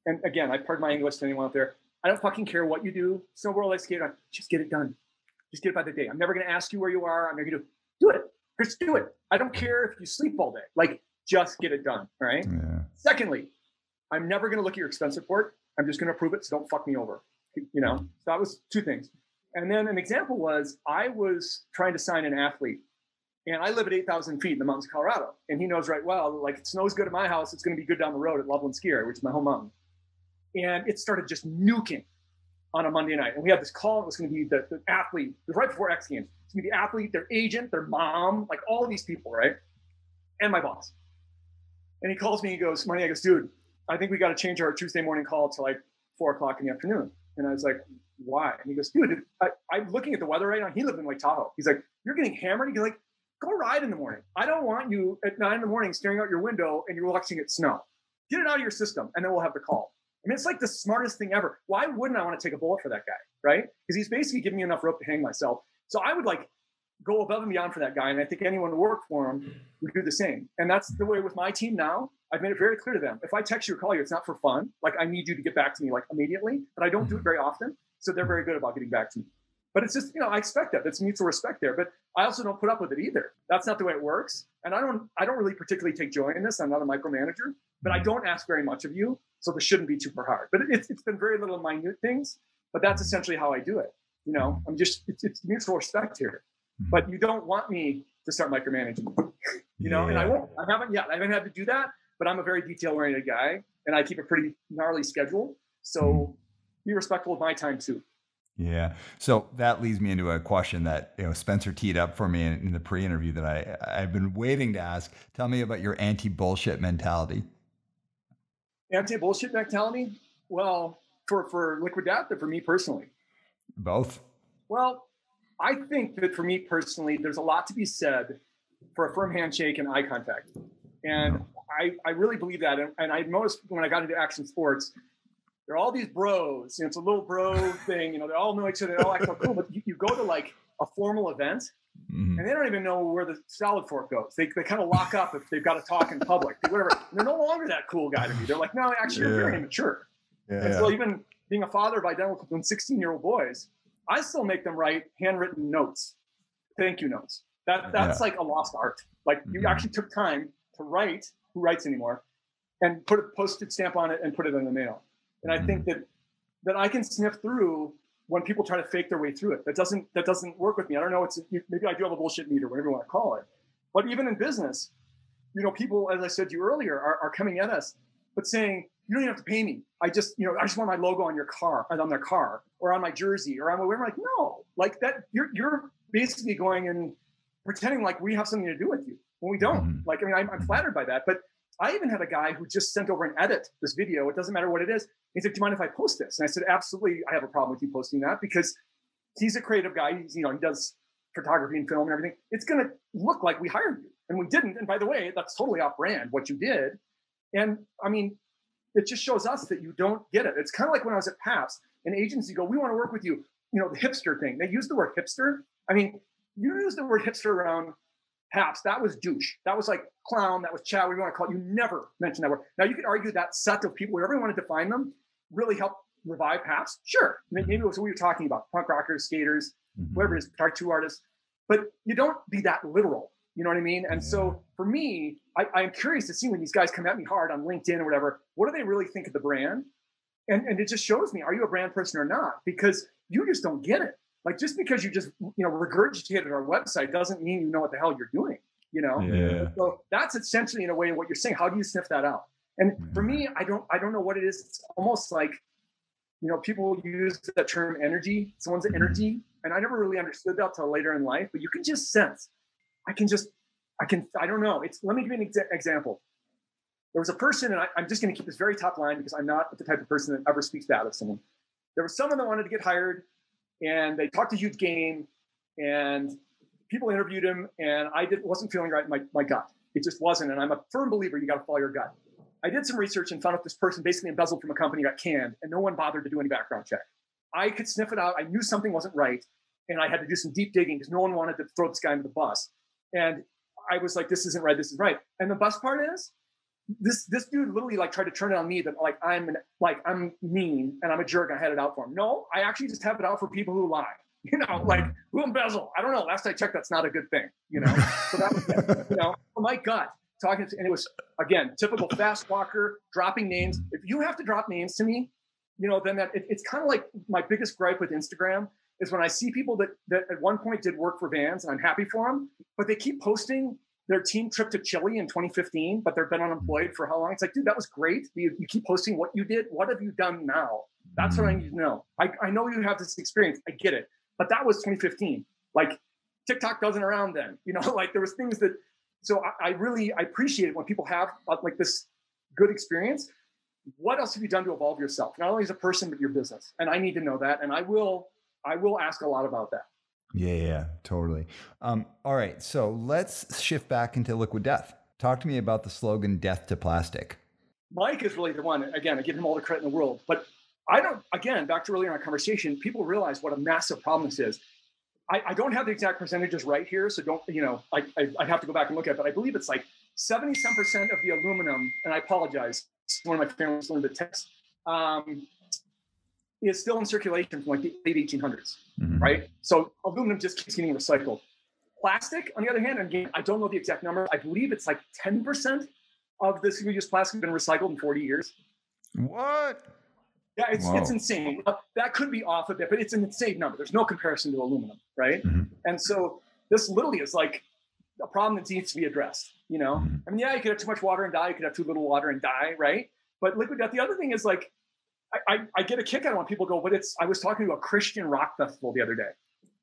And again, I pardon my English to anyone out there. I don't fucking care what you do. Snowboard, ice skate, just get it done. Just get it by the day. I'm never going to ask you where you are. I'm never going to do it. Just do it. I don't care if you sleep all day. Like, just get it done. All right. Yeah. Secondly, I'm never going to look at your expense report. I'm just going to approve it. So don't fuck me over. You know, so that was two things. And then an example was I was trying to sign an athlete and I live at 8,000 feet in the mountains of Colorado. And he knows right well, like it snows good at my house. It's going to be good down the road at Loveland Ski Area, which is my home mountain. And it started just nuking on a Monday night. And we had this call. It was going to be the, the athlete. It was right before X Games. It's going to be the athlete, their agent, their mom, like all these people, right? And my boss. And he calls me. He goes, Money, I goes, dude, I think we got to change our Tuesday morning call to like four o'clock in the afternoon. And I was like, why? And he goes, dude, I, am looking at the weather right now. He lived in Lake Tahoe. He's like, you're getting hammered. He's like, go ride in the morning. I don't want you at nine in the morning staring out your window and you're watching it snow. Get it out of your system, and then we'll have the call. I mean, it's like the smartest thing ever. Why wouldn't I want to take a bullet for that guy, right? Because he's basically giving me enough rope to hang myself. So I would like go above and beyond for that guy, and I think anyone who worked for him would do the same. And that's the way with my team now. I've made it very clear to them. If I text you or call you, it's not for fun. Like I need you to get back to me like immediately, but I don't do it mm-hmm. very often. So they're very good about getting back to me. But it's just, you know, I expect that. That's mutual respect there. But I also don't put up with it either. That's not the way it works. And I don't I don't really particularly take joy in this. I'm not a micromanager, but I mm-hmm. don't ask very much of you. So this shouldn't be too hard. But it's, it's been very little minute things, but that's essentially how I do it. You know, I'm just, it's, it's mutual respect here. But you don't want me to start micromanaging, you [LAUGHS] know, yeah. and I won't. I haven't yet. I haven't had to do that, but I'm a very detail oriented guy and I keep a pretty gnarly schedule. So mm-hmm. be respectful of my time too. Yeah. So that leads me into a question that you know Spencer teed up for me in, in the pre-interview that I I've been waiting to ask. Tell me about your anti-bullshit mentality. Anti-bullshit mentality? Well, for for Liquid Death or for me personally? Both. Well, I think that for me personally, there's a lot to be said for a firm handshake and eye contact. And I, I really believe that. And, and I noticed when I got into action sports, there are all these bros. You know, it's a little bro thing. You know, they all know each other. They all act so cool. But you, you, go to like a formal event, mm-hmm. and they don't even know where the salad fork goes. They, they kind of lock up if they've got to talk in public. Whatever. And they're no longer that cool guy to me. They're like, no, actually, yeah. you're very immature. Yeah. And so even being a father of identical twin 16 year old boys, I still make them write handwritten notes, thank you notes. That that's yeah. like a lost art. Like you mm-hmm. actually took time to write. Who writes anymore? And put a postage stamp on it and put it in the mail. And mm-hmm. I think mm-hmm. that that I can sniff through when people try to fake their way through it. That doesn't that doesn't work with me. I don't know. It's maybe I do have a bullshit meter, whatever you want to call it. But even in business, you know, people, as I said to you earlier, are, are coming at us, but saying, you don't even have to pay me. I just, you know, I just want my logo on your car, on their car, or on my jersey, or on whatever. Like, no, like that. You're you're basically going and pretending like we have something to do with you when we don't. Mm-hmm. Like, I mean, I'm, I'm, flattered by that, but I even had a guy who just sent over an edit this video. It doesn't matter what it is. He said, "Do you mind if I post this?" And I said, "Absolutely. I have a problem with you posting that because he's a creative guy. He's, you know, he does photography and film and everything. It's to look like we hired you, and we didn't. And by the way, that's totally off brand what you did. And I mean, it just shows us that you don't get it. It's kind of like when I was at Pabst, an agency go, we want to work with you. You know, the hipster thing. They use the word hipster. I mean, you use the word hipster around Pabst. That was douche. That was like clown. That was chow. Whatever you want to call it. You never mention that word. Now you could argue that set of people, whatever you want to define them, really helped revive Pabst. Sure, maybe it was what we were talking about: punk rockers, skaters, mm-hmm. whatever it is, tattoo artists. But you don't be that literal. You know what I mean? And yeah. so for me, I, am curious to see when these guys come at me hard on LinkedIn or whatever, what do they really think of the brand? And, and it just shows me, are you a brand person or not? Because you just don't get it. Like just because you just, you know, regurgitated our website doesn't mean you know what the hell you're doing, you know? Yeah. So that's essentially in a way what you're saying. How do you sniff that out? And for me, I don't, I don't know what it is. It's almost like, you know, people use that term energy, someone's mm-hmm. energy. And I never really understood that till later in life, but you can just sense I can just, I can, I don't know. It's, let me give you an exa- example. There was a person, and I, am just going to keep this very top line because I'm not the type of person that ever speaks bad of someone. There was someone that wanted to get hired, and they talked a huge game, and people interviewed him, and I did, wasn't feeling right my, my gut. It just wasn't. And I'm a firm believer you got to follow your gut. I did some research and found out this person basically embezzled from a company, got canned, and no one bothered to do any background check. I could sniff it out. I knew something wasn't right, and I had to do some deep digging because no one wanted to throw this guy into the bus. And I was like, this isn't right. This is right. And the best part is, this this dude literally like tried to turn it on me that like I'm an, like I'm mean and I'm a jerk. I had it out for him. No, I actually just have it out for people who lie. [LAUGHS] You know, like who embezzle? I don't know. Last I checked, that's not a good thing. You know, [LAUGHS] so that was you know, oh my gut talking to, and it was again typical fast walker dropping names. If you have to drop names to me, you know, then that it, it's kind of like my biggest gripe with Instagram is when I see people that that at one point did work for Vans, and I'm happy for them, but they keep posting their team trip to Chile in 2015, but they've been unemployed for how long? It's like, dude, that was great. You, you keep posting what you did. What have you done now? That's what I need to know. I, I know you have this experience. I get it, but that was 2015. Like TikTok doesn't around then. [LAUGHS] You know, like there was things that. So I, I really I appreciate it when people have uh, like this good experience. What else have you done to evolve yourself, not only as a person but your business? And I need to know that, and I will I will ask a lot about that. Yeah, yeah, totally. Um, all right, so let's shift back into liquid death. Talk to me about the slogan "Death to Plastic." Mike is really the one. Again, I give him all the credit in the world, but I don't. Again, back to earlier in our conversation, people realize what a massive problem this is. I, I don't have the exact percentages right here, so don't you know? I, I would have to go back and look at, it, but I believe it's like seventy some percent of the aluminum. And I apologize. One of my families learned the text. Um, is still in circulation from like the late 1800s, mm-hmm. right? So aluminum just keeps getting recycled. Plastic, on the other hand, again, I don't know the exact number. I believe it's like 10% of the single-use plastic has been recycled in 40 years. What? Yeah, it's, it's insane. That could be off a bit, but it's an insane number. There's no comparison to aluminum, right? Mm-hmm. And so this literally is like a problem that needs to be addressed. You know, mm-hmm. I mean, yeah, you could have too much water and die. You could have too little water and die, right? But liquid death. The other thing is like I, I get a kick out of when people go, but it's. I was talking to a Christian rock festival the other day,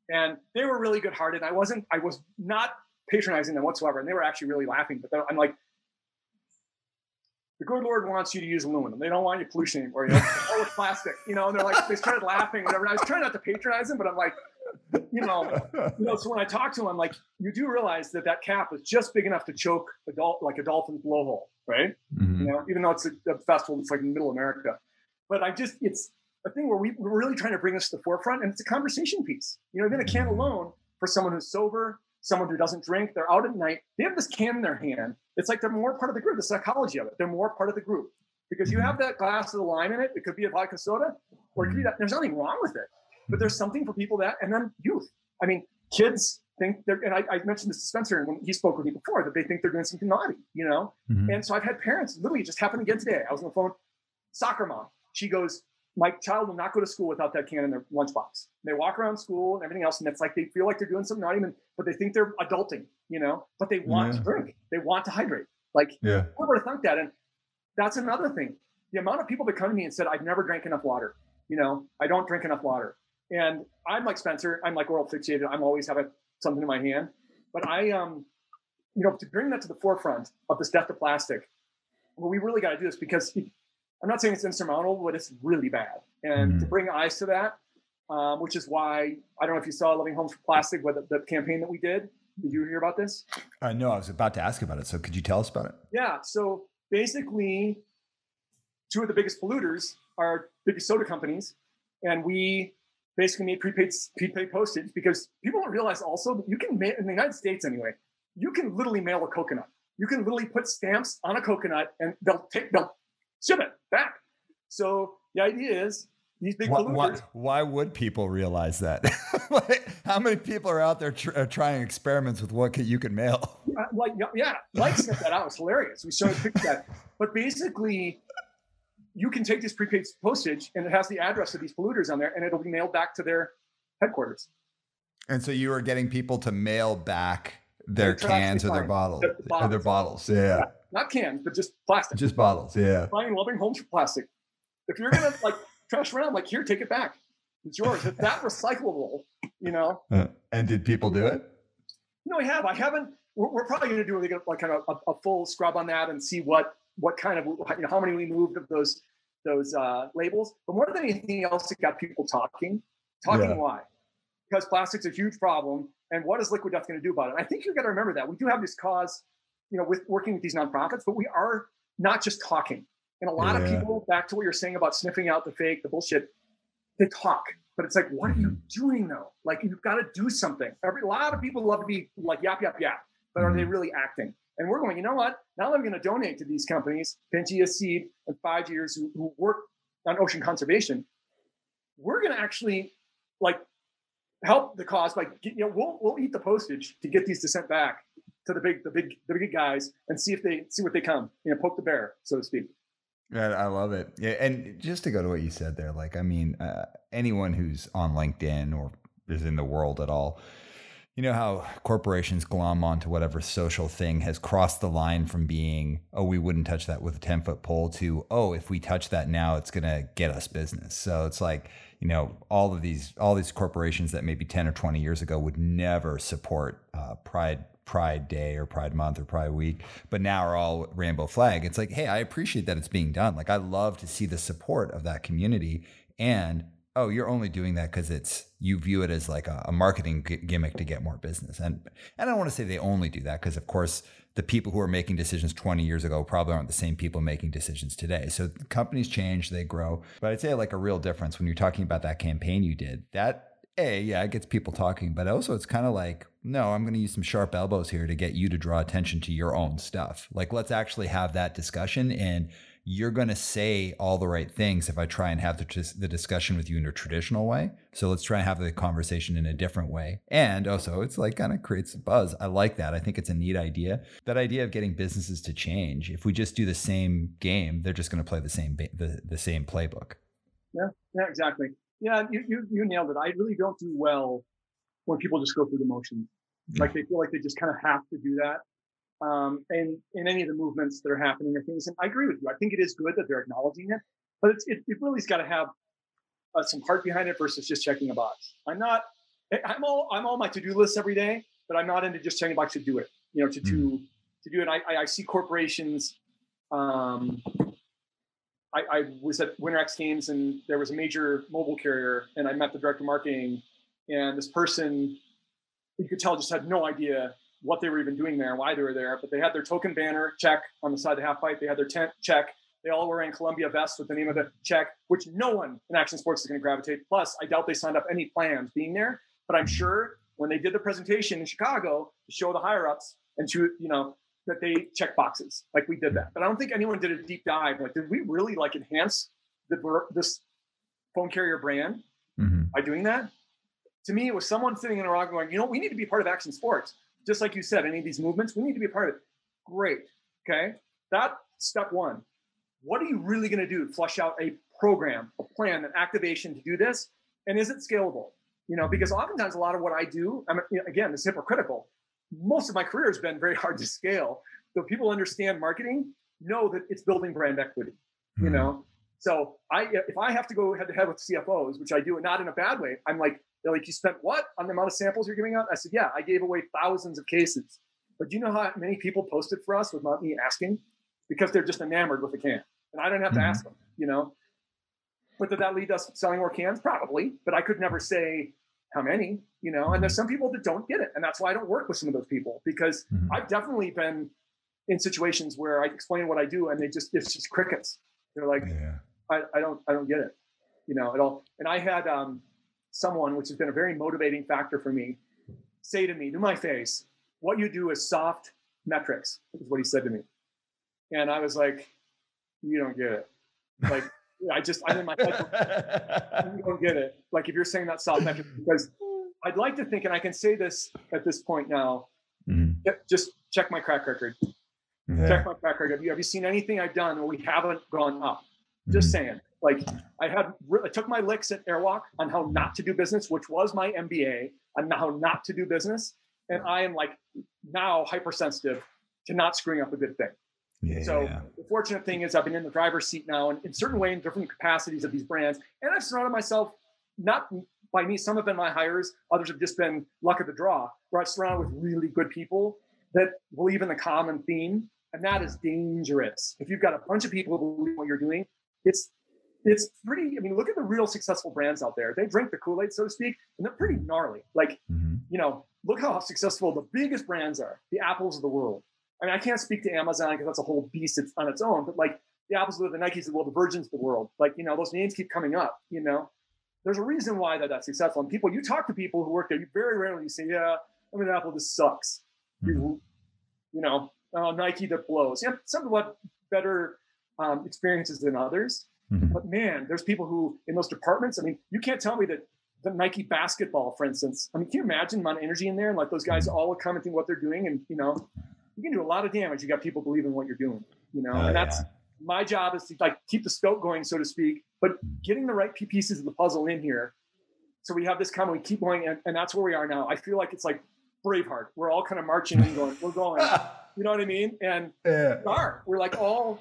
and they were really good hearted. I wasn't. I was not patronizing them whatsoever, and they were actually really laughing. But I'm like, the good Lord wants you to use aluminum. They don't want you pollution anymore. You know, [LAUGHS] oh, it's plastic. You know, and they're like, they started laughing, whatever. And I was trying not to patronize them, but I'm like, you know, you know. So when I talk to them, I'm like, you do realize that that cap is just big enough to choke a dol- like a dolphin's blowhole, right? Mm-hmm. You know, even though it's a, a festival that's like in middle America. But I just, it's a thing where we, we're really trying to bring this to the forefront, and it's a conversation piece. You know, even a can alone for someone who's sober, someone who doesn't drink, they're out at night, they have this can in their hand. It's like they're more part of the group. The psychology of it, they're more part of the group because you have that glass of the lime in it. It could be a vodka soda, or it could be that. There's nothing wrong with it, but there's something for people that, and then youth. I mean, kids think they're, and I, I mentioned this to Spencer when he spoke with me before that they think they're doing something naughty, you know. Mm-hmm. And so I've had parents literally just happened again today. I was on the phone, soccer mom. She goes, my child will not go to school without that can in their lunchbox. They walk around school and everything else, and it's like they feel like they're doing something not even, but they think they're adulting, you know. But they want yeah. to drink. They want to hydrate. Like, yeah. who would have thunk that? And that's another thing. The amount of people that come to me and said, "I've never drank enough water." You know, I don't drink enough water. And I'm like Spencer. I'm like oral fixated. I'm always having something in my hand. But I, um, you know, to bring that to the forefront of this death to plastic, well, we really got to do this because I'm not saying it's insurmountable, but it's really bad. And mm-hmm. to bring eyes to that, um, which is why I don't know if you saw Loving Homes for Plastic, with the, the campaign that we did. Did you hear about this? Uh, no, I was about to ask about it. So could you tell us about it? Yeah. So basically, two of the biggest polluters are biggest soda companies, and we basically made prepaid prepaid postage because people don't realize also that you can mail in the United States anyway. You can literally mail a coconut. You can literally put stamps on a coconut, and they'll take they'll ship it back. So the idea is these big why, why, why, would people realize that? [LAUGHS] How many people are out there tr- trying experiments with what you can mail? Uh, like yeah, Mike sent that out. It's hilarious. We showed pictures that. But basically, you can take this prepaid postage and it has the address of these polluters on there, and it'll be mailed back to their headquarters. And so you are getting people to mail back their cans or their bottles, the, the bottles. their bottles. Yeah. yeah. Not cans, but just plastic. Just bottles. Yeah. Buying loving homes for plastic. If you're gonna like [LAUGHS] trash around, like here, take it back. It's yours. It's that recyclable, you know. Uh, and did people do it? No, I have. I haven't. We're, we're probably to do like, like kind of a, a, full scrub on that and see what what kind of you know how many we moved of those those uh, labels. But more than anything else, it got people talking. Talking yeah. why? Because plastic's a huge problem, and what is Liquid Death going to do about it? I think you got to remember that we do have this cause, you know, with working with these nonprofits, but we are not just talking. And a lot yeah. of people, back to what you're saying about sniffing out the fake, the bullshit, they talk. But it's like, what are you mm-hmm. doing though? Like you've got to do something. Every, a lot of people love to be like yap yap yap, but are they mm-hmm. really acting? And we're going, you know what? Now I'm going to donate to these companies, PangeaSeed and Five Gyres, who, who work on ocean conservation. We're going to actually like help the cause by you know we'll we'll eat the postage to get these to sent back to the big the big the big guys and see if they see what they come you know poke the bear so to speak. I love it. Yeah, and just to go to what you said there, like I mean, uh, anyone who's on LinkedIn or is in the world at all, you know how corporations glom onto whatever social thing has crossed the line from being, oh, we wouldn't touch that with a 10 foot pole to, oh, if we touch that now, it's going to get us business. So it's like, you know, all of these, all these corporations that maybe 10 or 20 years ago would never support uh, pride Pride Day or Pride Month or Pride Week, but now are all rainbow flag. It's like, hey, I appreciate that it's being done. Like, I love to see the support of that community. And oh, you're only doing that because it's you view it as like a, a marketing g- gimmick to get more business. And and I don't want to say they only do that because, of course, the people who are making decisions 20 years ago probably aren't the same people making decisions today. So companies change, they grow. But I'd say like a real difference when you're talking about that campaign you did. That a yeah it gets people talking but also it's kind of like no i'm going to use some sharp elbows here to get you to draw attention to your own stuff. Like let's actually have that discussion and you're going to say all the right things if i try and have the, the discussion with you in a traditional way. So let's try and have the conversation in a different way. And also it's like kind of creates a buzz. I like that. I think it's a neat idea. That idea of getting businesses to change if we just do the same game they're just going to play the same the, the same playbook. Yeah yeah exactly. Yeah, you, you, you nailed it. I really don't do well when people just go through the motions. Like they feel like they just kind of have to do that. Um, and in any of the movements that are happening or things, and I agree with you. I think it is good that they're acknowledging it, but it's, it, it really's got to have uh, some heart behind it versus just checking a box. I'm not. I'm all I'm all my to do lists every day, but I'm not into just checking a box to do it. You know, to mm. to to do it. I, I see corporations. Um, I, I, was at Winter X Games and there was a major mobile carrier, and I met the director of marketing, and this person, you could tell, just had no idea what they were even doing there, why they were there. But they had their token banner check on the side of the half pipe. They had their tent check. They all were wearing Columbia vests with the name of the check, which no one in action sports is going to gravitate. Plus, I doubt they signed up any plans being there. But I'm sure when they did the presentation in Chicago to show the higher ups and to you know that they check boxes like we did that. But I don't think anyone did a deep dive. Like, did we really like enhance the this phone carrier brand mm-hmm. by doing that? To me, it was someone sitting in a rock going, you know, we need to be part of action sports. Just like you said, any of these movements, we need to be a part of it. Great. Okay. That's step one. What are you really going to do? To flush out a program, a plan, an activation to do this. And is it scalable? You know, because oftentimes a lot of what I do, I mean, again, is hypocritical most of my career has been very [LAUGHS] hard to scale. So people understand marketing, know that it's building brand equity. Mm-hmm. You hmm. know, so I if I have to go head to head with CFOs, which I do, and not in a bad way, I'm like, they're like, you spent what on the amount of samples you're giving out? I said, yeah, I gave away thousands of cases. But do you know how many people posted for us without me asking? Because they're just enamored with the can, and I don't have to mm-hmm. ask them. You know, but did that lead us selling more cans? Probably, but I could never say how many, you know, and there's some people that don't get it. And that's why I don't work with some of those people because mm-hmm. I've definitely been in situations where I explain what I do and they just, it's just crickets. They're like, yeah. I, I don't, I don't get it, you know, at all. And I had um, someone, which has been a very motivating factor for me, say to me, to my face, what you do is soft metrics, is what he said to me. And I was like, you don't get it. Like, I just I'm in my head. you don't get it. Like if you're saying that soft metrics, because I'd like to think, and I can say this at this point now. Mm-hmm. Just check my crack record. Yeah. Check my crack record. Have you, have you seen anything I've done where we haven't gone up? Just mm-hmm. saying. Like I had, I took my licks at Airwalk on how not to do business, which was my MBA on how not to do business, and I am like now hypersensitive to not screwing up a good thing. Yeah. So the fortunate thing is I've been in the driver's seat now, and in certain way, in different capacities of these brands, and I've surrounded myself not by me. Some have been my hires, others have just been luck of the draw. Where I've surrounded with really good people that believe in the common theme, and that is dangerous. If you've got a bunch of people who believe what you're doing, it's it's pretty. I mean, look at the real successful brands out there. They drink the Kool Aid, so to speak, and they're pretty gnarly. Like, mm-hmm. you know, look how successful the biggest brands are, the apples of the world. I mean, I can't speak to Amazon because that's a whole beast on its own, but like the apples of the Nikes of the world, the Virgins of the world, like, you know, those names keep coming up, you know, there's a reason why that that's successful. And people, you talk to people who work there, you very rarely say, yeah, I mean, Apple just sucks. Mm-hmm. You, you know, uh, Nike that blows. Yeah, some of what better um, experiences than others. Mm-hmm. But man, there's people who in those departments. I mean, you can't tell me that the Nike basketball, for instance. I mean, can you imagine amount of energy in there and like those guys mm-hmm. all commenting what they're doing and you know, you can do a lot of damage. You got people believing what you're doing, you know, oh, and that's yeah. my job is to like keep the scope going, so to speak, but getting the right pieces of the puzzle in here. So we have this common, we keep going, and, and that's where we are now. I feel like it's like Braveheart. We're all kind of marching and going, we're going, [LAUGHS] you know what I mean? And yeah. we are. We're like all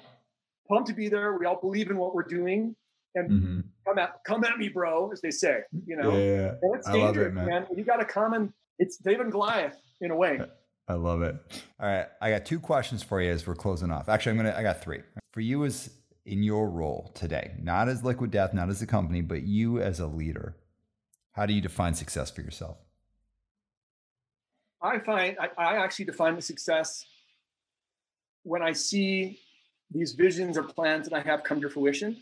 pumped to be there. We all believe in what we're doing. And mm-hmm. come at come at me, bro, as they say. You know, yeah, and it's dangerous, it, man. man. You got a common. It's David and Goliath in a way. I love it. All right, I got two questions for you as we're closing off. Actually, I'm gonna. I got three for you as in your role today, not as Liquid Death, not as a company, but you as a leader. How do you define success for yourself? I find I, I actually define the success when I see these visions or plans that I have come to fruition.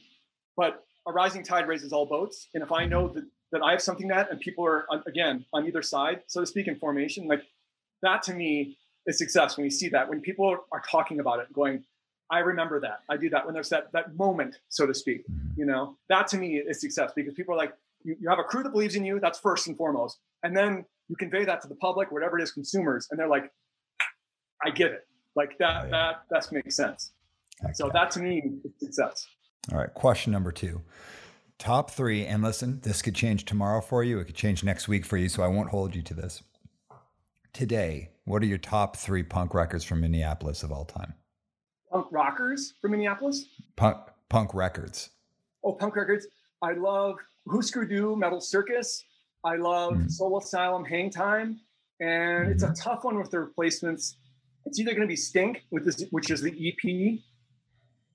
But a rising tide raises all boats, and if I know that that I have something that, and people are uh, again on either side, so to speak, in formation, like that to me is success when you see that when people are talking about it going i remember that. I do that. When there's that that moment so to speak mm-hmm. you know? That to me is success because people are like you, you have a crew that believes in you. That's first and foremost. And then you convey that to the public whatever it is consumers and they're like i get it. Like that that that makes sense okay. so that to me is success all right question number two top three and listen this could change tomorrow for you it could change next week for you so i won't hold you to this today, what are your top three punk records from Minneapolis of all time? Punk rockers from Minneapolis? Punk punk records. oh, punk records. I love Husker Du, Metal Circus. I love mm. Soul Asylum, Hang Time, and it's a mm-hmm. tough one with the replacements. It's either going to be Stink, with this, which is the EP,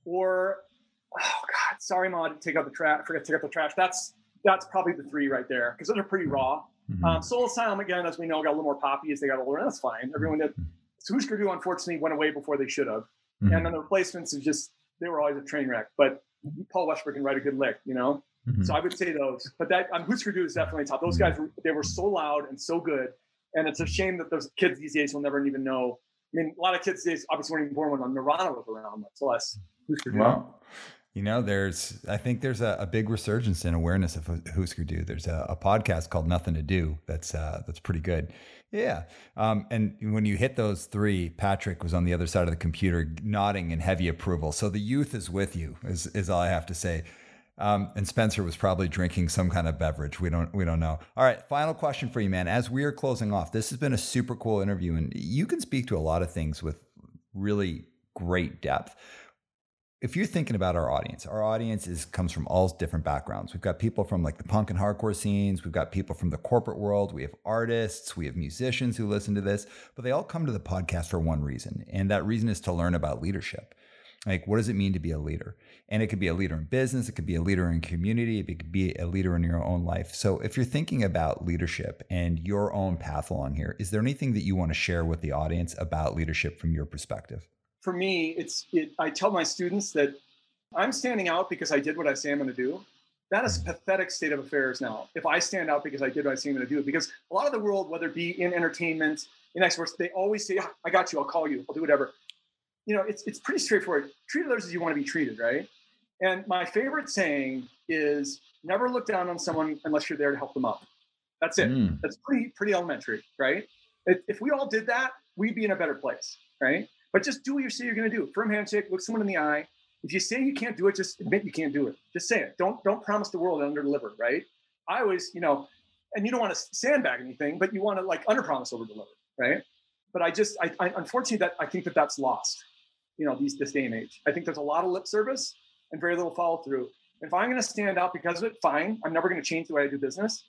or oh god, sorry, Maud, take out the trash. Forget to take out the trash. That's that's probably the three right there because those are pretty raw. Mm-hmm. Um, Soul Asylum again, as we know, got a little more poppy as they got older. And That's fine. Everyone did. So Husker Du unfortunately went away before they should have, mm-hmm. and then the replacements is just they were always a train wreck. But Paul Westerberg can write a good lick, you know. Mm-hmm. So I would say those. But that um, Husker Du is definitely top. Those guys they were so loud and so good, and it's a shame that those kids these days will never even know. I mean, a lot of kids these obviously weren't even born when Nirvana was around, much less Husker Du. Well, you know, there's I think there's a, a big resurgence in awareness of Husker Du. There's a, a podcast called Nothing to Do that's uh, that's pretty good. Yeah, um, and when you hit those three, Patrick was on the other side of the computer nodding in heavy approval. So the youth is with you, is is all I have to say. Um, and Spencer was probably drinking some kind of beverage. We don't we don't know. All right, final question for you, man. As we are closing off, this has been a super cool interview, and you can speak to a lot of things with really great depth if you're thinking about our audience, our audience is comes from all different backgrounds. We've got people from like the punk and hardcore scenes, we've got people from the corporate world, we have artists, we have musicians who listen to this, but they all come to the podcast for one reason, and that reason is to learn about leadership. Like, what does it mean to be a leader? And it could be a leader in business, it could be a leader in community, it could be a leader in your own life. So, if you're thinking about leadership and your own path along here, is there anything that you want to share with the audience about leadership from your perspective? for me, it's it, I tell my students that I'm standing out because I did what I say I'm going to do. That is a mm-hmm. pathetic state of affairs now. If I stand out because I did what I say I'm going to do, because a lot of the world, whether it be in entertainment, in exports, they always say, yeah, "I got you. I'll call you. I'll do whatever." You know, it's it's pretty straightforward. Treat others as you want to be treated, right? And my favorite saying is, "Never look down on someone unless you're there to help them up." That's it. Mm. That's pretty pretty elementary, right? If, if we all did that, we'd be in a better place, right? But just do what you say you're going to do. Firm handshake, look someone in the eye. If you say you can't do it, just admit you can't do it. Just say it. Don't don't promise the world and under deliver. Right? I always, you know, and you don't want to sandbag anything, but you want to like under promise over deliver. Right? But I just, I, I unfortunately that I think that that's lost. You know, these this day and age. I think there's a lot of lip service and very little follow through. If I'm going to stand out because of it, fine. I'm never going to change the way I do business.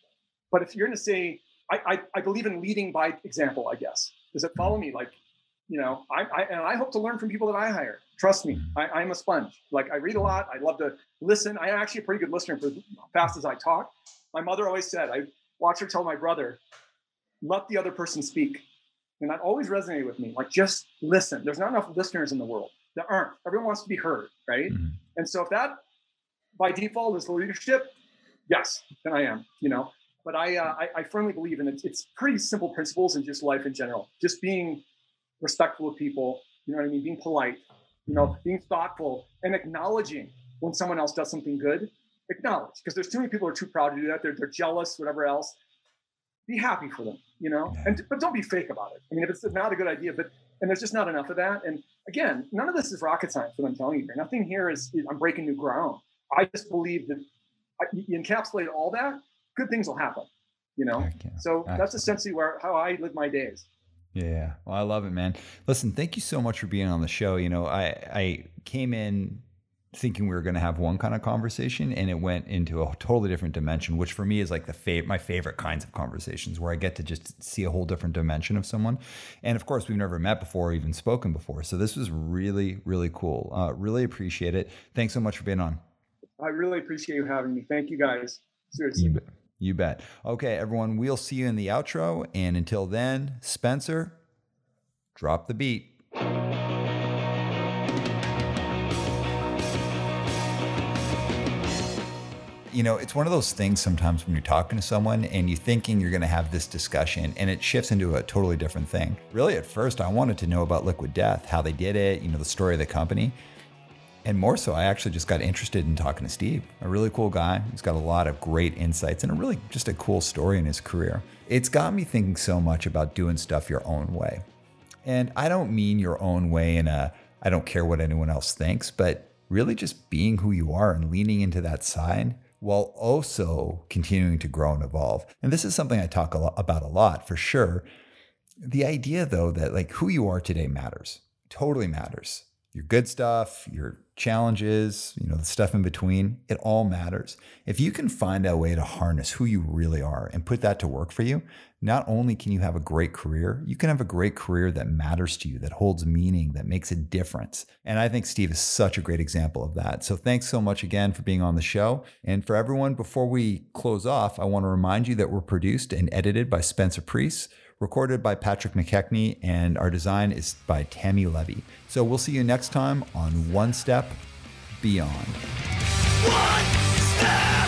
But if you're going to say, I, I, I believe in leading by example, I guess. Does it follow me? Like you know, I, I, and I hope to learn from people that I hire. Trust me, I, I am a sponge. Like I read a lot. I love to listen. I'm actually a pretty good listener for as fast as I talk. My mother always said, I watch her tell my brother, let the other person speak. And that always resonated with me. Like just listen. There's not enough listeners in the world. There aren't. Everyone wants to be heard, right? Mm-hmm. And so if that by default is leadership, yes, then I am, you know. But I, uh, I, I firmly believe in it. It's pretty simple principles in just life in general. Just being respectful of people, you know what I mean? Being polite, you know, being thoughtful and acknowledging when someone else does something good. Acknowledge because there's too many people who are too proud to do that. They're, they're jealous, whatever else. Be happy for them, you know, and but don't be fake about it. I mean, if it's not a good idea, but and there's just not enough of that. And again, none of this is rocket science. What I'm telling you here, nothing here is, is I'm breaking new ground. I just believe that I, you encapsulate all that, good things will happen. You know, so that's essentially where how I live my days. Yeah. Well, I love it, man. Listen, thank you so much for being on the show. You know, I I came in thinking we were going to have one kind of conversation and it went into a totally different dimension which for me is like the fav- my favorite kinds of conversations where i get to just see a whole different dimension of someone. And of course we've never met before or even spoken before so this was really really cool. Uh, really appreciate it. Thanks so much for being on. I really appreciate you having me. Thank you guys. Seriously. You bet. Okay, everyone, we'll see you in the outro. And until then, Spencer, drop the beat. You know, it's one of those things sometimes when you're talking to someone and you're thinking you're going to have this discussion and it shifts into a totally different thing. Really, at first, I wanted to know about Liquid Death, how they did it, you know, the story of the company. And more so, I actually just got interested in talking to Steve, a really cool guy. He's got a lot of great insights and a really just a cool story in his career. It's got me thinking so much about doing stuff your own way. And I don't mean your own way in a, I don't care what anyone else thinks, but really just being who you are and leaning into that side while also continuing to grow and evolve. And this is something I talk a lot about a lot for sure. The idea though that like who you are today matters, totally matters. Your good stuff, your challenges, you know, the stuff in between, it all matters. If you can find a way to harness who you really are and put that to work for you, not only can you have a great career, you can have a great career that matters to you, that holds meaning, that makes a difference. And I think Steve is such a great example of that. So thanks so much again for being on the show. And for everyone, before we close off, I want to remind you that we're produced and edited by Spencer Priest recorded by Patrick McKechnie, and our design is by Tammy Levy. So we'll see you next time on One Step Beyond. One step